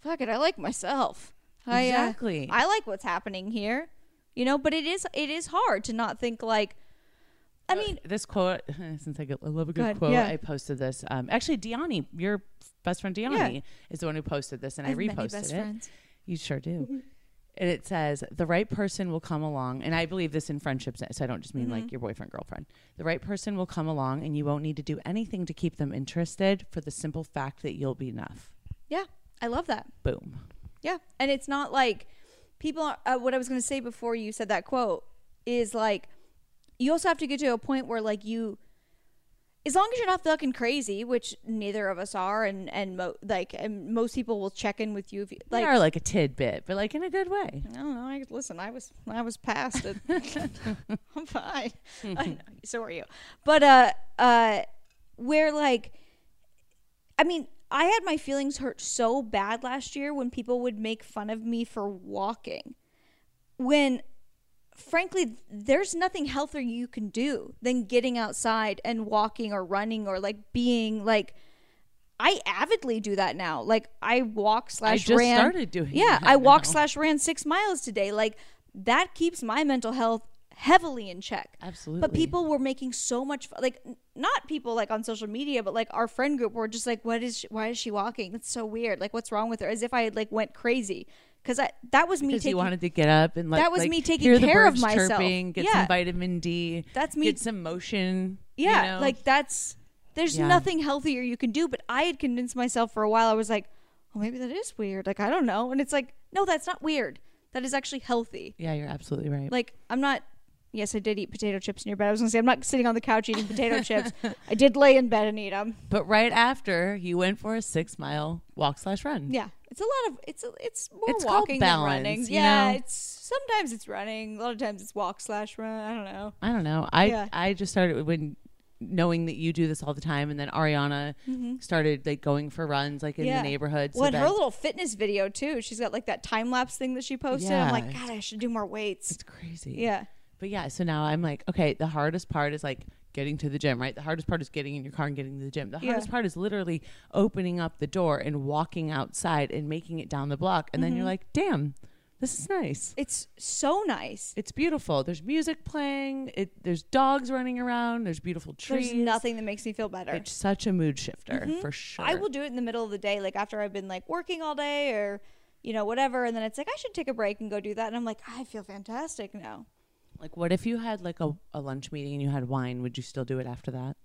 "Fuck it, I like myself." I, uh, Exactly. I like what's happening here. You know, but it is it is hard to not think like I mean, this quote, since I, get, I love a good ahead, quote, yeah. I posted this. Um, actually, Diani, your best friend Diani, Yeah. is the one who posted this, and I I, reposted it. friends. You sure do. and it says, the right person will come along, and I believe this in friendships, so I don't just mean Mm-hmm. like your boyfriend, girlfriend. The right person will come along, and you won't need to do anything to keep them interested for the simple fact that you'll be enough. yeah, I love that. Boom. Yeah, and it's not like people. Are, uh, what I was going to say before you said that quote is like you also have to get to a point where like you, as long as you're not fucking crazy, which neither of us are, and and mo- like and most people will check in with you if you Like, they are like a tidbit, but like in a good way. I don't know. I listen. I was I was past it. I'm fine. I know, so are you. But uh uh, where like, I mean, I had my feelings hurt so bad last year when people would make fun of me for walking. When, frankly, there's nothing healthier you can do than getting outside and walking or running or like being like. I avidly do that now. Like I walk slash just ran. started doing Yeah, I walk slash ran six miles today. Like that keeps my mental health heavily in check. Absolutely. But people were making so much like not people like on social media, but like our friend group were just like, "What is? She, why is she walking? That's so weird. Like, what's wrong with her?" As if I had like went crazy because I that was me Because taking. you wanted to get up and like, That was like, me taking care of myself. chirping, get Yeah. some vitamin D. That's me- Get some motion. you yeah, know? like that's there's Yeah. nothing healthier you can do. But I had convinced myself for a while. I was like, "Well, maybe that is weird." Like I don't know, and it's like, no, that's not weird. That is actually healthy. yeah, you're absolutely right. Like I'm not. Yes, I did eat potato chips in your bed. I was gonna say I'm not sitting on the couch eating potato chips. I did lay in bed and eat them. but right after you went for a six mile walk slash run. Yeah, it's a lot of it's a, it's more It's walking balance, than running. Yeah, know? it's sometimes it's running. A lot of times it's walk slash run. I don't know. I don't know. I Yeah. I just started when knowing that you do this all the time, and then Ariana started like going for runs like in Mm-hmm. Yeah. the neighborhood. So Well, and her little fitness video too. She's got like that time lapse thing that she posted. I'm like, God, I should do more weights. it's crazy. Yeah, But yeah, so now I'm like, okay, the hardest part is like getting to the gym, right? The hardest part is getting in your car and getting to the gym. The Yeah. hardest part is literally opening up the door and walking outside and making it down the block. And then Mm-hmm. you're like, damn, this is nice. it's so nice. It's beautiful. There's music playing. It there's dogs running around. There's beautiful trees. There's nothing that makes me feel better. It's such a mood shifter for sure. I will do it in the middle of the day, like after I've been like working all day or you know whatever, and then it's like I should take a break and go do that, and I'm like, I feel fantastic now. Like, what if you had like a, a lunch meeting and you had wine? Would you still do it after that?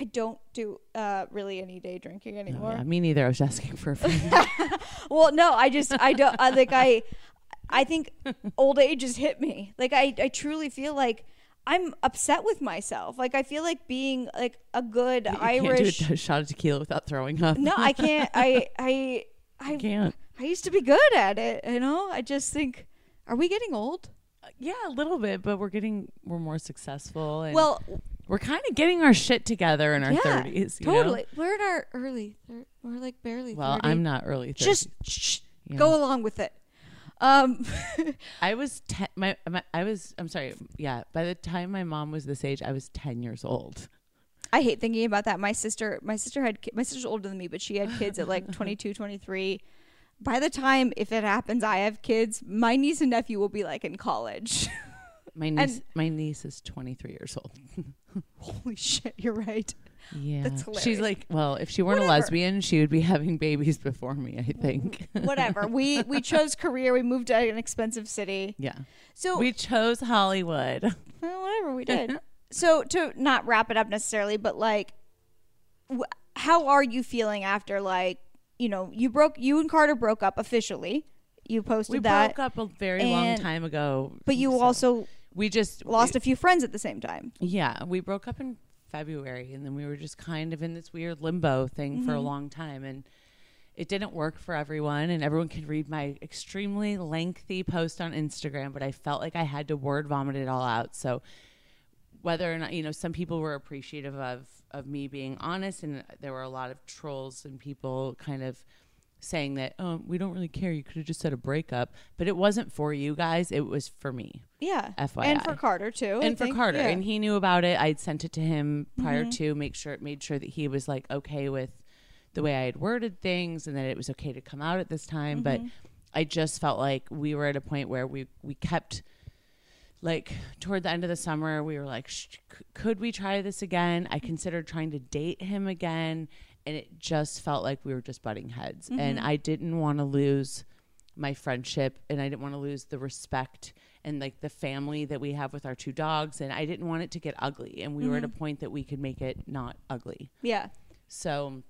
I don't do uh, really any day drinking No, anymore. yeah, me neither. I was asking for a friend. Well, no, I just I don't I, like I I think old age has hit me. Like I I truly feel like I'm upset with myself. Like I feel like being like a good you Irish. can't do a shot of tequila without throwing up. no, I can't. I I I can't. I used to be good at it. You know. I just think, are we getting old? Yeah, a little bit, but we're getting we're more successful and Well, we're kind of getting our shit together in our yeah, thirties. totally. We're in our early. thir- We're like barely. Well, 30. I'm not early. 30s. just Yeah. go along with it. Um, I was ten. My, my I was. I'm sorry. Yeah. By the time my mom was this age, I was ten years old. I hate thinking about that. My sister, my sister had my sister's older than me, but she had kids at like 22, 23. By the time if it happens I have kids, my niece and nephew will be like in college. My niece. my niece is 23 years old. Holy shit, you're right. Yeah. That's She's like, well, if she weren't Whatever. a lesbian, she would be having babies before me, I think. Whatever. we we chose career. We moved to an expensive city. yeah. So We chose Hollywood. Well, whatever we did. so to not wrap it up necessarily, but like, wh- how are you feeling after like you know you broke you and Carter broke up officially. You posted that. We that, broke up a very long time ago. but you so also we just lost a few friends at the same time. Yeah, we broke up in February and then we were just kind of in this weird limbo thing for a Mhm. long time and it didn't work for everyone and everyone could read my extremely lengthy post on Instagram, but I felt like I had to word vomit it all out. So whether or not, you know, some people were appreciative of of me being honest and there were a lot of trolls and people kind of saying that, "Oh, we don't really care. You could have just said a breakup." But it wasn't for you guys, it was for me. Yeah, FYI. and for Carter too. I and for think. Carter, Yeah. and he knew about it. I'd sent it to him prior Mhm. to make sure it made sure that he was like okay with the way I had worded things, and that it was okay to come out at this time. But Mhm. I just felt like we were at a point where we we kept like toward the end of the summer we were like Sh- could we try this again i considered trying to date him again and it just felt like we were just butting heads and Mhm. i didn't want to lose my friendship and i didn't want to lose the respect and like the family that we have with our two dogs and i didn't want it to get ugly and we were at a Mhm. point that we could make it not ugly yeah, so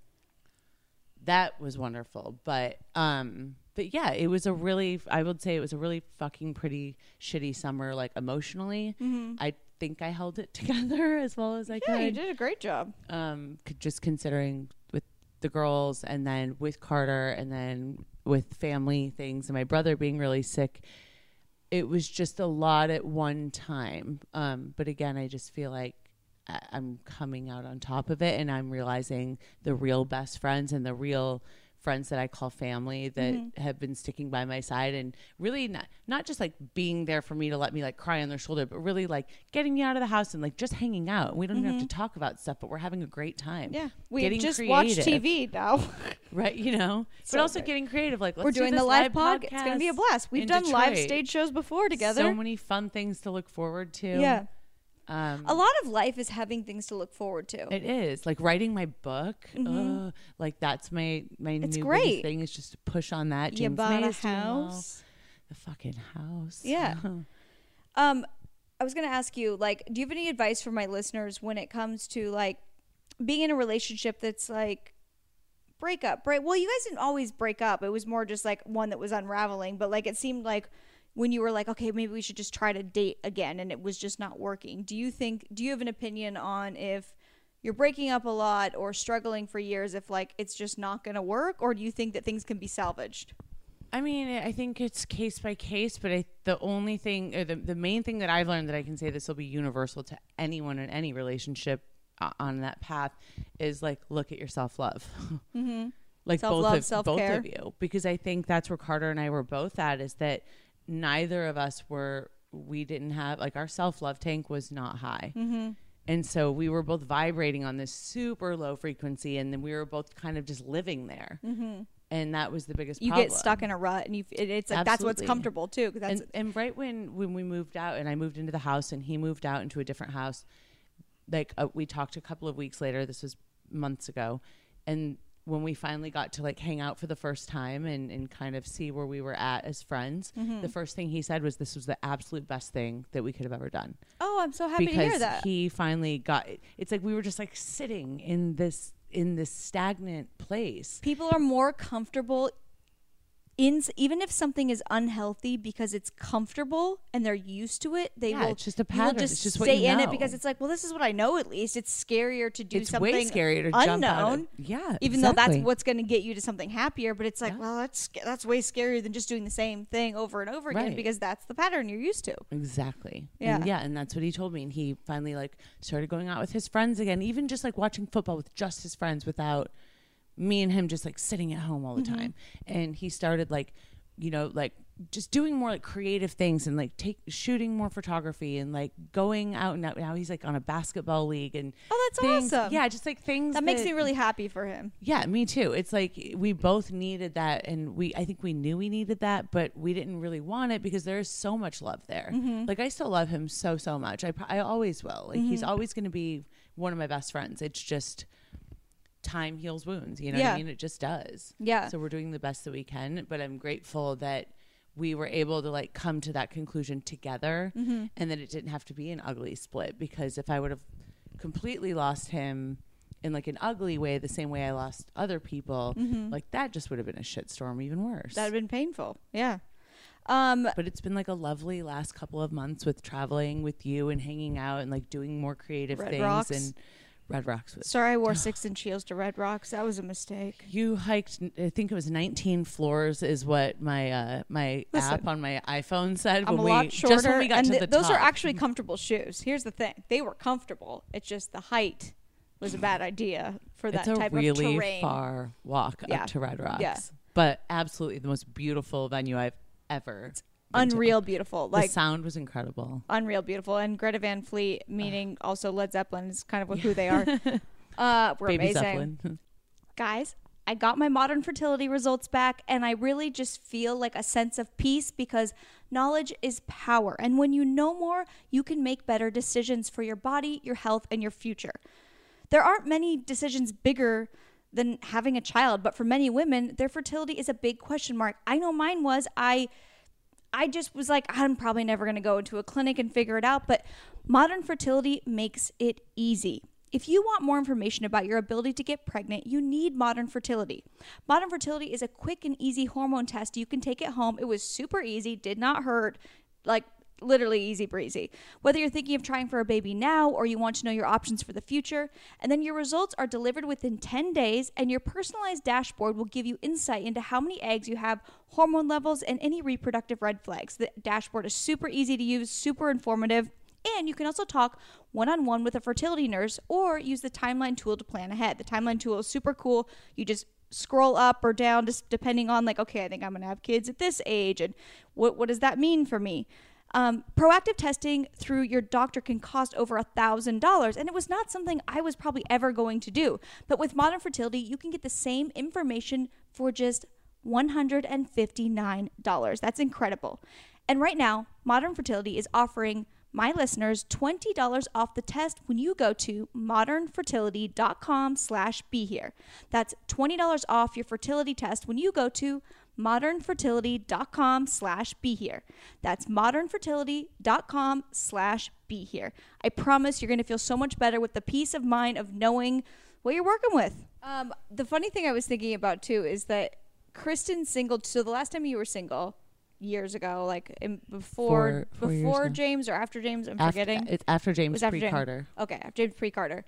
that was wonderful. But um but yeah, it was a really I would say it was a really fucking pretty shitty summer like emotionally. hmm I think I held it together as well as I could. yeah, you did a great job. Um just considering with the girls and then with Carter and then with family things and my brother being really sick. It was just a lot at one time. Um but again, I just feel like I'm coming out on top of it and I'm realizing the real best friends and the real friends that I call family that Mhm. have been sticking by my side and really not not just like being there for me to let me like cry on their shoulder, but really like getting me out of the house and like just hanging out. We don't even have to talk about stuff, but we're having a great time. Yeah, we Getting just watch. TV now. Right, you know. So but also great. getting creative like let's We're do doing this the live podcast. It's gonna be a blast. We've done live stage shows before together. So many fun things to look forward to. yeah, Um a lot of life is having things to look forward to. It is like writing my book. Mhm. Ugh, like that's my my It's new great. thing is just to push on that. you James bought Mae a is doing well. house. The fucking house. Yeah. Um, I was gonna ask you, like, do you have any advice for my listeners when it comes to like being in a relationship that's like breakup? Break. Well, you guys didn't always break up. It was more just like one that was unraveling. But like, it seemed like when you were like, okay, maybe we should just try to date again, and it was just not working. Do you think? Do you have an opinion on if? You're breaking up a lot or struggling for years if like it's just not going to work or do you think that things can be salvaged? I mean, I think it's case by case, but I, the only thing, or the the main thing that I've learned that I can say this will be universal to anyone in any relationship uh, on that path is like look at your self love. Mhm. like Self-love, both of both self-care. of you because I think that's where Carter and I were both at is that neither of us were we didn't have like our self love tank was not high. Mhm. And so we were both vibrating on this super low frequency and then we were both kind of just living there. Mhm. And that was the biggest you problem. get stuck in a rut and you it, it's like that's what's comfortable too and, and right when when we moved out and I moved into the house and he moved out into a different house, like uh, we talked a couple of weeks later. This was months ago, and when we finally got to like hang out for the first time and, and kind of see where we were at as friends, Mhm. the first thing he said was this was the absolute best thing that we could have ever done. Oh i'm so happy to hear that. he finally got it's like we were just like sitting in this in this stagnant place. People are more comfortable in even if something is unhealthy because it's comfortable and they're used to it they Yeah, will it's just a pattern. just It's just stay in it because it's like well this is what i know at least it's scarier to do it's something way scarier to jump out of, unknown yeah even though that's what's going to get you to something happier but it's like Yeah. well that's that's way scarier than just doing the same thing over and over again Right. because that's the pattern you're used to Exactly. Yeah. And yeah, and that's what he told me. And he finally like started going out with his friends again, even just like watching football with just his friends without me and him just like sitting at home all the Mm-hmm. time. And he started like, you know, like just doing more like creative things and like take shooting more photography and like going out and out. Now he's like on a basketball league and oh that's things. awesome Yeah, just like things that makes me really happy for him yeah, me too. It's like we both needed that, and we I think we knew we needed that, but we didn't really want it because there is so much love there. Mm-hmm. Like I still love him so so much. I I always will. Like he's always going to be one of my best friends. It's just time heals wounds. You know what I mean? It just does. Yeah. So we're doing the best that we can, but I'm grateful that we were able to like come to that conclusion together Mm-hmm. and that it didn't have to be an ugly split because if I would have completely lost him in like an ugly way, the same way I lost other people, like that just would have been a shitstorm even worse. Mm-hmm. That'd been painful. Yeah. Um, but it's been like a lovely last couple of months with traveling with you and hanging out and like doing more creative Red things Rocks. and Red Rocks was sorry, I wore six inch heels to Red Rocks. That was a mistake. You hiked. I think it was 19 floors, is what my uh, my Listen. app on my iPhone said. I'm when a we, lot shorter, Just when we got and to th- the those are actually comfortable shoes. Here's the thing: they were comfortable. It's just the height was a bad idea for that It's a type really of terrain. far walk Yeah. up to Red Rocks. Yeah. But absolutely the most beautiful venue I've ever. been to. Unreal beautiful, Like the sound was incredible. unreal beautiful. And Greta Van Fleet, meaning also Led Zeppelin, is kind of who they are. uh, we're Baby amazing. Zeppelin. guys, I got my modern fertility results back, and I really just feel like a sense of peace because knowledge is power. And when you know more, you can make better decisions for your body, your health, and your future. There aren't many decisions bigger than having a child, but for many women, their fertility is a big question mark. I know mine was. I I just was like, I'm probably never going to go into a clinic and figure it out. But modern fertility makes it easy. If you want more information about your ability to get pregnant, you need Modern Fertility. Modern Fertility is a quick and easy hormone test you can take at home. It was super easy, did not hurt, like literally easy breezy. Whether you're thinking of trying for a baby now or you want to know your options for the future, and then your results are delivered within 10 days, and your personalized dashboard will give you insight into how many eggs you have, hormone levels, and any reproductive red flags. The dashboard is super easy to use, super informative. And you can also talk one on one with a fertility nurse or use the timeline tool to plan ahead. The timeline tool is super cool. You just scroll up or down just depending on like okay i think i'm going to have kids at this age and what, what does that mean for me um, proactive testing through your doctor can cost over a thousand dollars and it was not something i was probably ever going to do. But with modern fertility you can get the same information for just $159 that's incredible. And right now modern fertility is offering my listeners $20 off the test when you go to modernfertility.com slash be here. That's $20 off your fertility test when you go to modernfertility.com slash be here that's modernfertility.com slash be here i promise you're going to feel so much better with the peace of mind of knowing what you're working with um, the funny thing i was thinking about too is that kristen single so the last time you were single years ago like in, before Four- four before james or after james i'm After, forgetting it's after James was after pre James. Carter. Okay, after James Pre Carter.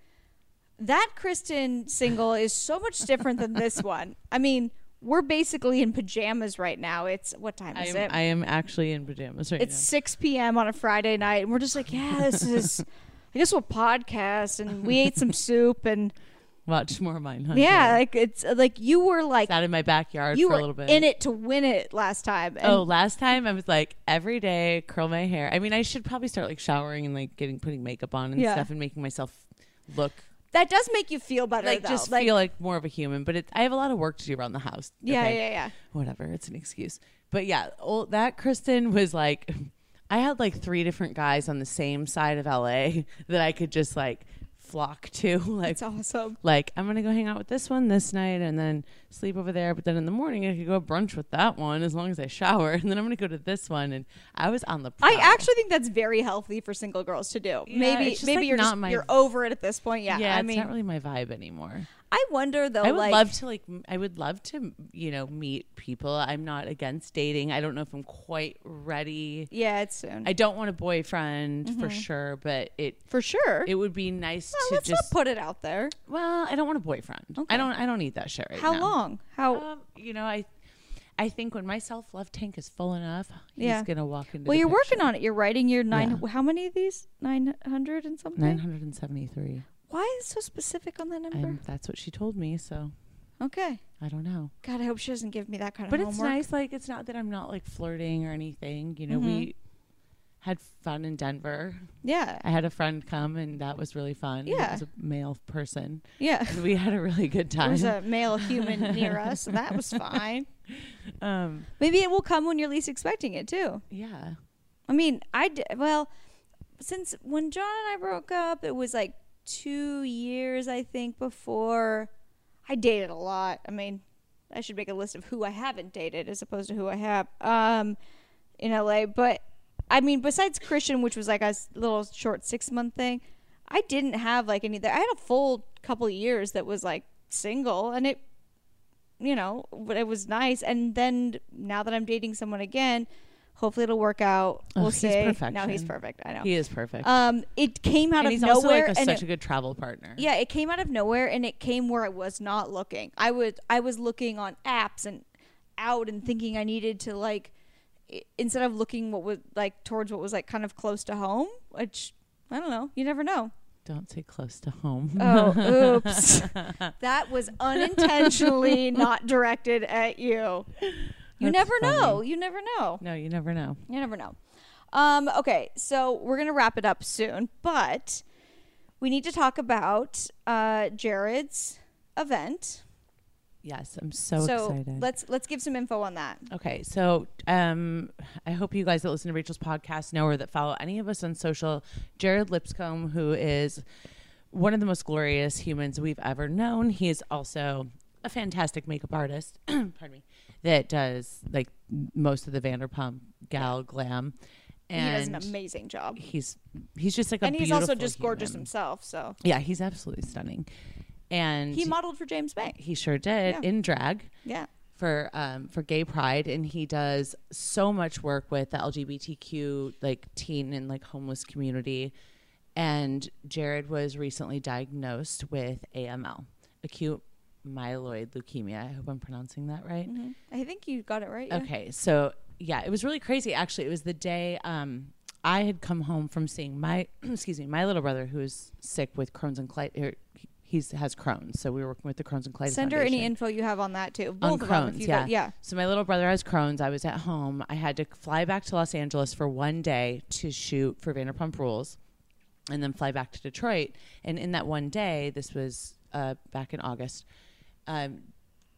That Kristen single is so much different than this one. I mean, we're basically in pajamas right now. It's what time I is am, it? I am actually in pajamas right now. it's 6 p.m. on a Friday night, and we're just like, yeah, this is. I guess we'll podcast, and we ate some soup, and. Watch more Mindhunter. yeah, like it's like you were like Sat in my backyard you for were a little bit. in it to win it last time. And Oh, last time I was like every day curl my hair. I mean, I should probably start like showering and like getting putting makeup on and Yeah. stuff and making myself look that does make you feel better, like though. just like, feel like more of a human. But it, I have a lot of work to do around the house. yeah, okay? yeah, yeah. whatever. It's an excuse. But yeah, old, that Kristen was like, I had like three different guys on the same side of LA that I could just like flock to. Like, It's awesome. like I'm gonna go hang out with this one this night and then sleep over there. But then in the morning I could go brunch with that one as long as I shower. And then I'm gonna go to this one. And I was on the. I actually think that's very healthy for single girls to do. Yeah, maybe maybe like, you're not just my- you're over it at this point. Yeah, yeah, I it's mean, not really my vibe anymore. I wonder though. I would like, love to like. I would love to you know meet people. I'm not against dating. I don't know if I'm quite ready. Yeah, it's soon I don't want a boyfriend for Mm-hmm. sure, but it for sure. it would be nice well, to let's just. not put it out there. well, I don't want a boyfriend. Okay. I don't. I don't need that shit right How now. long? How? Um, you know, I I think when my self love tank is full enough, he's Yeah. gonna walk into. well, you're working on it. You're writing your nine. Yeah. How many of these? Nine hundred and something. nine hundred and seventy three. Why is it so specific on that number? And that's what she told me. So okay. I don't know. God, I hope she doesn't give me that kind of But it's nice. Like it's not that I'm not like flirting or anything. You know, Mhm. we had fun in Denver. Yeah, I had a friend come, and that was really fun. It Yeah. was a male person, yeah. and we had a really good time. There was a male human near us, so that was fine. um, Maybe it will come when you're least expecting it too. yeah. I mean, I d- well, since when John and I broke up, it was like two years, I think, before I dated a lot. I mean, I should make a list of who I haven't dated as opposed to who I have um, in LA. But I mean, besides Christian, which was like a little short six month thing, I didn't have like any. I had a full couple years that was like single, and it, you know, but it was nice. And then now that I'm dating someone again, hopefully it'll work out. Oh, We'll he's see. No, he's perfect. I know. He is perfect. Um, it came out and of he's nowhere, also like a, and such it, a good travel partner. yeah, it came out of nowhere, and it came where I was not looking. I was I was looking on apps and out and thinking I needed to like instead of looking what was like towards what was like kind of close to home, which I don't know. You never know. Don't say close to home. Oh, oops. that was unintentionally not directed at you. You That's never know. funny. You never know. no, you never know. You never know. Um, okay, so we're gonna wrap it up soon, but we need to talk about uh, Jared's event. Yes, I'm so, so excited. let's let's give some info on that. Okay, so um, I hope you guys that listen to Rachel's podcast know or that follow any of us on social. Jared Lipscomb, who is one of the most glorious humans we've ever known. He is also a fantastic makeup artist. pardon me. That does like most of the Vanderpump gal glam, and he does an amazing job, he's he's just like a and he's also just gorgeous himself. So Yeah, he's absolutely stunning, and he modeled for James Mae. he sure did Yeah. in drag Yeah, for um, for Gay Pride, and he does so much work with the LGBTQ like teen and like homeless community. And Jared was recently diagnosed with AML, acute myeloid leukemia. I hope I'm pronouncing that right. Mhm. I think you got it right. yeah. Okay, so yeah, it was really crazy. Actually, it was the day um, I had come home from seeing my excuse me my little brother who is sick with Crohn's and colitis. He's has Crohn's, so we were working with the Crohn's and colitis. Send her any info you have on that too. On Both if Crohn's, yeah. got- yeah. So my little brother has Crohn's. I was at home. I had to fly back to Los Angeles for one day to shoot for Vanderpump Rules, and then fly back to Detroit. And in that one day, this was uh, back in August. Um,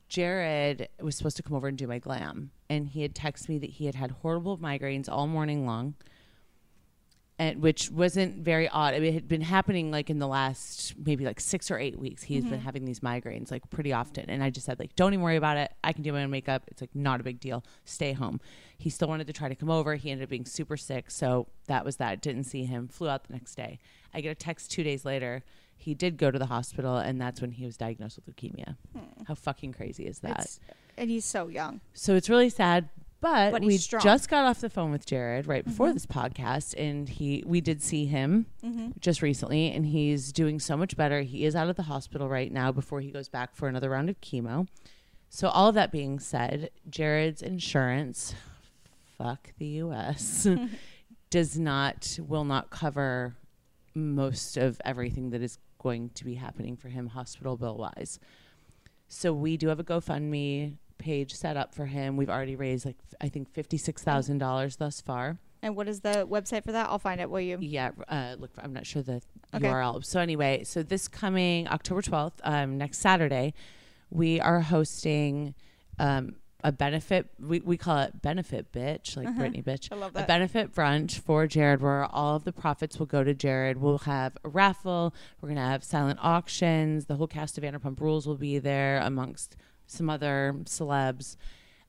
Jared was supposed to come over and do my glam, and he had texted me that he had had horrible migraines all morning long, and which wasn't very odd. I mean, it had been happening like in the last maybe like six or eight weeks. He's been having these migraines like pretty often, and I just said like, don't even worry about it. I can do my own makeup. It's like not a big deal. Stay home. He still wanted to try to come over. He ended up being super sick, so that was that. Didn't see him. Flew out the next day. I get a text two days later. He did go to the hospital, and that's when he was diagnosed with leukemia. How fucking crazy is that? It's- and he's so young. So it's really sad. But, But we strong. just got off the phone with Jared right before Mhm. this podcast, and he we did see him Mm-hmm. just recently, and he's doing so much better. He is out of the hospital right now before he goes back for another round of chemo. So all of that being said, Jared's insurance, fuck the U.S., does not will not cover most of everything that is going to be happening for him hospital bill wise. So we do have a GoFundMe page set up for him. We've already raised like f- I think fifty six thousand dollars thus far. And what is the website for that? I'll find it. Will you? Yeah, uh, look, I'm not sure the Okay. URL. So anyway, so this coming October 12th, um, next Saturday, we are hosting um, a benefit. We, we call it benefit bitch, like Uh-huh. Britney bitch. I love that. A benefit brunch for Jared, where all of the profits will go to Jared. We'll have a raffle. We're gonna have silent auctions. The whole cast of Vanderpump Rules will be there, amongst some other celebs.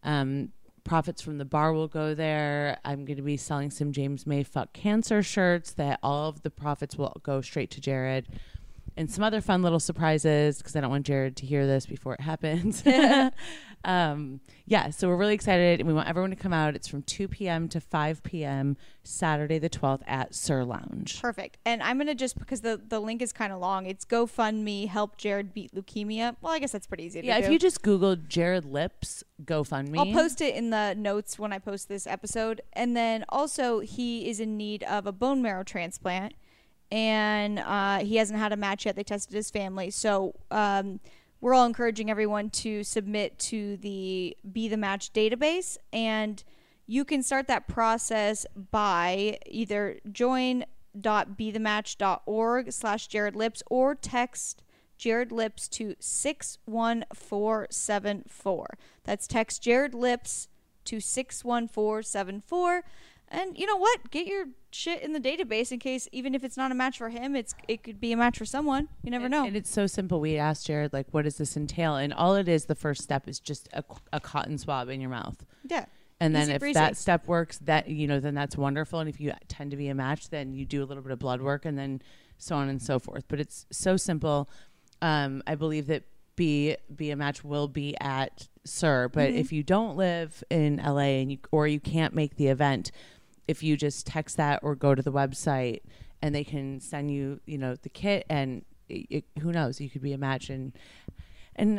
Um, profits from the bar will go there. I'm going to be selling some James Mae Fuck Cancer shirts that all of the profits will go straight to Jared. And some other fun little surprises because I don't want Jared to hear this before it happens. um, yeah, so we're really excited. and We want everyone to come out. It's from 2 p.m. to 5 p.m. Saturday the 12th at SUR Lounge. Perfect. And I'm gonna just because the the link is kind of long. It's GoFundMe help Jared beat leukemia. Well, I guess that's pretty easy to Yeah, do. if you just Google Jared Lips GoFundMe. I'll post it in the notes when I post this episode. And then also, he is in need of a bone marrow transplant, and uh, he hasn't had a match yet. They tested his family, so um, we're all encouraging everyone to submit to the Be the Match database, and you can start that process by either join.bethematch.org slash Jared Lips or text Jared Lips to 61474. That's text Jared Lips to 61474. And you know what? Get your shit in the database in case, even if it's not a match for him, it's it could be a match for someone. You never know. And it's so simple. We asked Jared, like, what does this entail? And all it is, the first step is just a, a cotton swab in your mouth. yeah. And then Easy if breezy. that step works, that you know, then that's wonderful. And if you tend to be a match, then you do a little bit of blood work, and then so on and so forth. But it's so simple. Um, I believe that be be a match will be at SUR, but Mm-hmm. if you don't live in LA and you or you can't make the event, if you just text that or go to the website and they can send you, you know, the kit and it, it, who knows, you could be a match and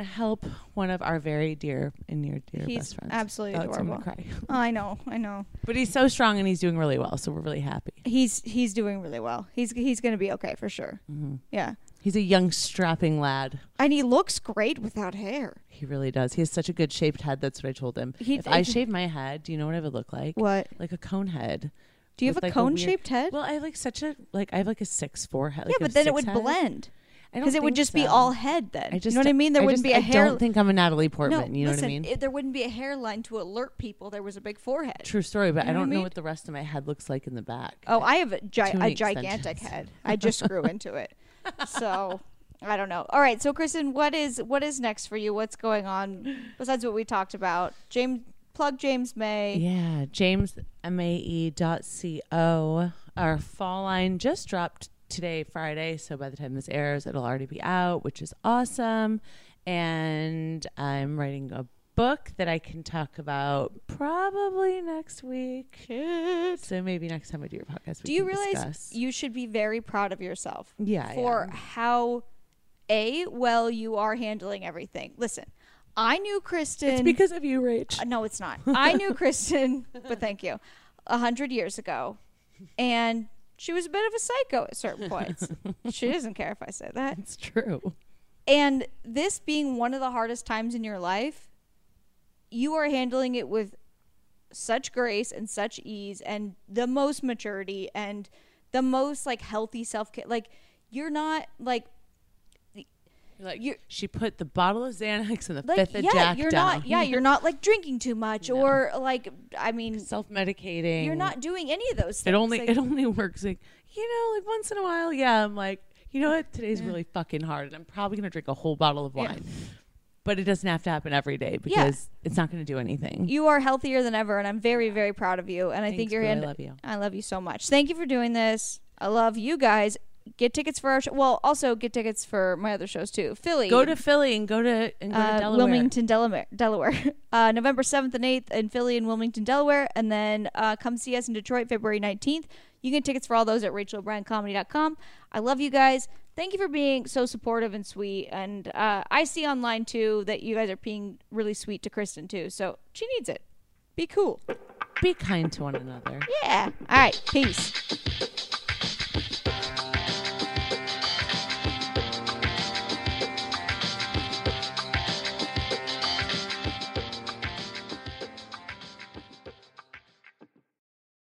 help one of our very dear and near dear He's best friends. absolutely I'm adorable. cry. Oh, I know, I know. But he's so strong and he's doing really well, so we're really happy. He's he's doing really well. He's he's gonna be okay for sure. hmm Yeah. He's a young, strapping lad. And he looks great without hair. He really does. He has such a good shaped head. That's what I told him. He- if I shave my head, do you know what I would look like? What? Like a cone head. Do you have With, a like, a cone weird- shaped head? Well, I have like such a like I have like a six four head. yeah, but then it would blend because it would just be all head. Then I just you know what I mean. There I wouldn't just- be a I hair. I don't think I'm a Natalie Portman. no, you know listen, what I mean? it- there wouldn't be a hairline to alert people there was a big forehead. True story, but I know what don't I know mean? what the rest of my head looks like in the back. Oh, I have a, gi- a gigantic extensions. head. I just grew into it, so I don't know. All right, so Kristen, what is what is next for you? What's going on besides what we talked about? James, plug James Mae. Yeah, James M A E dot co. Our fall line just dropped today, Friday. So by the time this airs, it'll already be out, which is awesome. And I'm writing a book that I can talk about probably next week. So maybe next time I do your podcast, we Do you realize discuss. you should be very proud of yourself Yeah, for how a well you are handling everything? Listen, I knew Kristen. It's because of you, Rach. Uh, no, it's not. I knew Kristen, but thank you, a hundred years ago, and she was a bit of a psycho at certain points. she doesn't care if I say that. It's true. And this being one of the hardest times in your life, you are handling it with such grace and such ease and the most maturity and the most like healthy self care. Like you're not like Like You're- she put the bottle of Xanax and the like fifth of yeah, Jack you're down. not yeah, you're not like drinking too much No. or like I mean self medicating. you're not doing any of those things. It only Like, it only works like you know like once in a while. Yeah, I'm like you know what today's really fucking hard, and I'm probably gonna drink a whole bottle of Yeah. But it doesn't have to happen every day because it's not going to do anything. you are healthier than ever and I'm very very proud of you and I think Thanks, you're Boo. I hand- love you. I love you so much. Thank you for doing this. I love you guys. Get tickets for our show. Well, also get tickets for my other shows too. Philly. Go to Philly and go to and go to uh, Delaware. Wilmington, Delaware. Delaware. Uh, November 7th and 8th in Philly and Wilmington, Delaware. And then uh, come see us in Detroit February 19th. You can get tickets for all those at rachelobriencomedy.com. I love you guys. Thank you for being so supportive and sweet. And uh, I see online too that you guys are being really sweet to Kristen too. So she needs it. Be cool. Be kind to one another. Yeah. All right. Peace.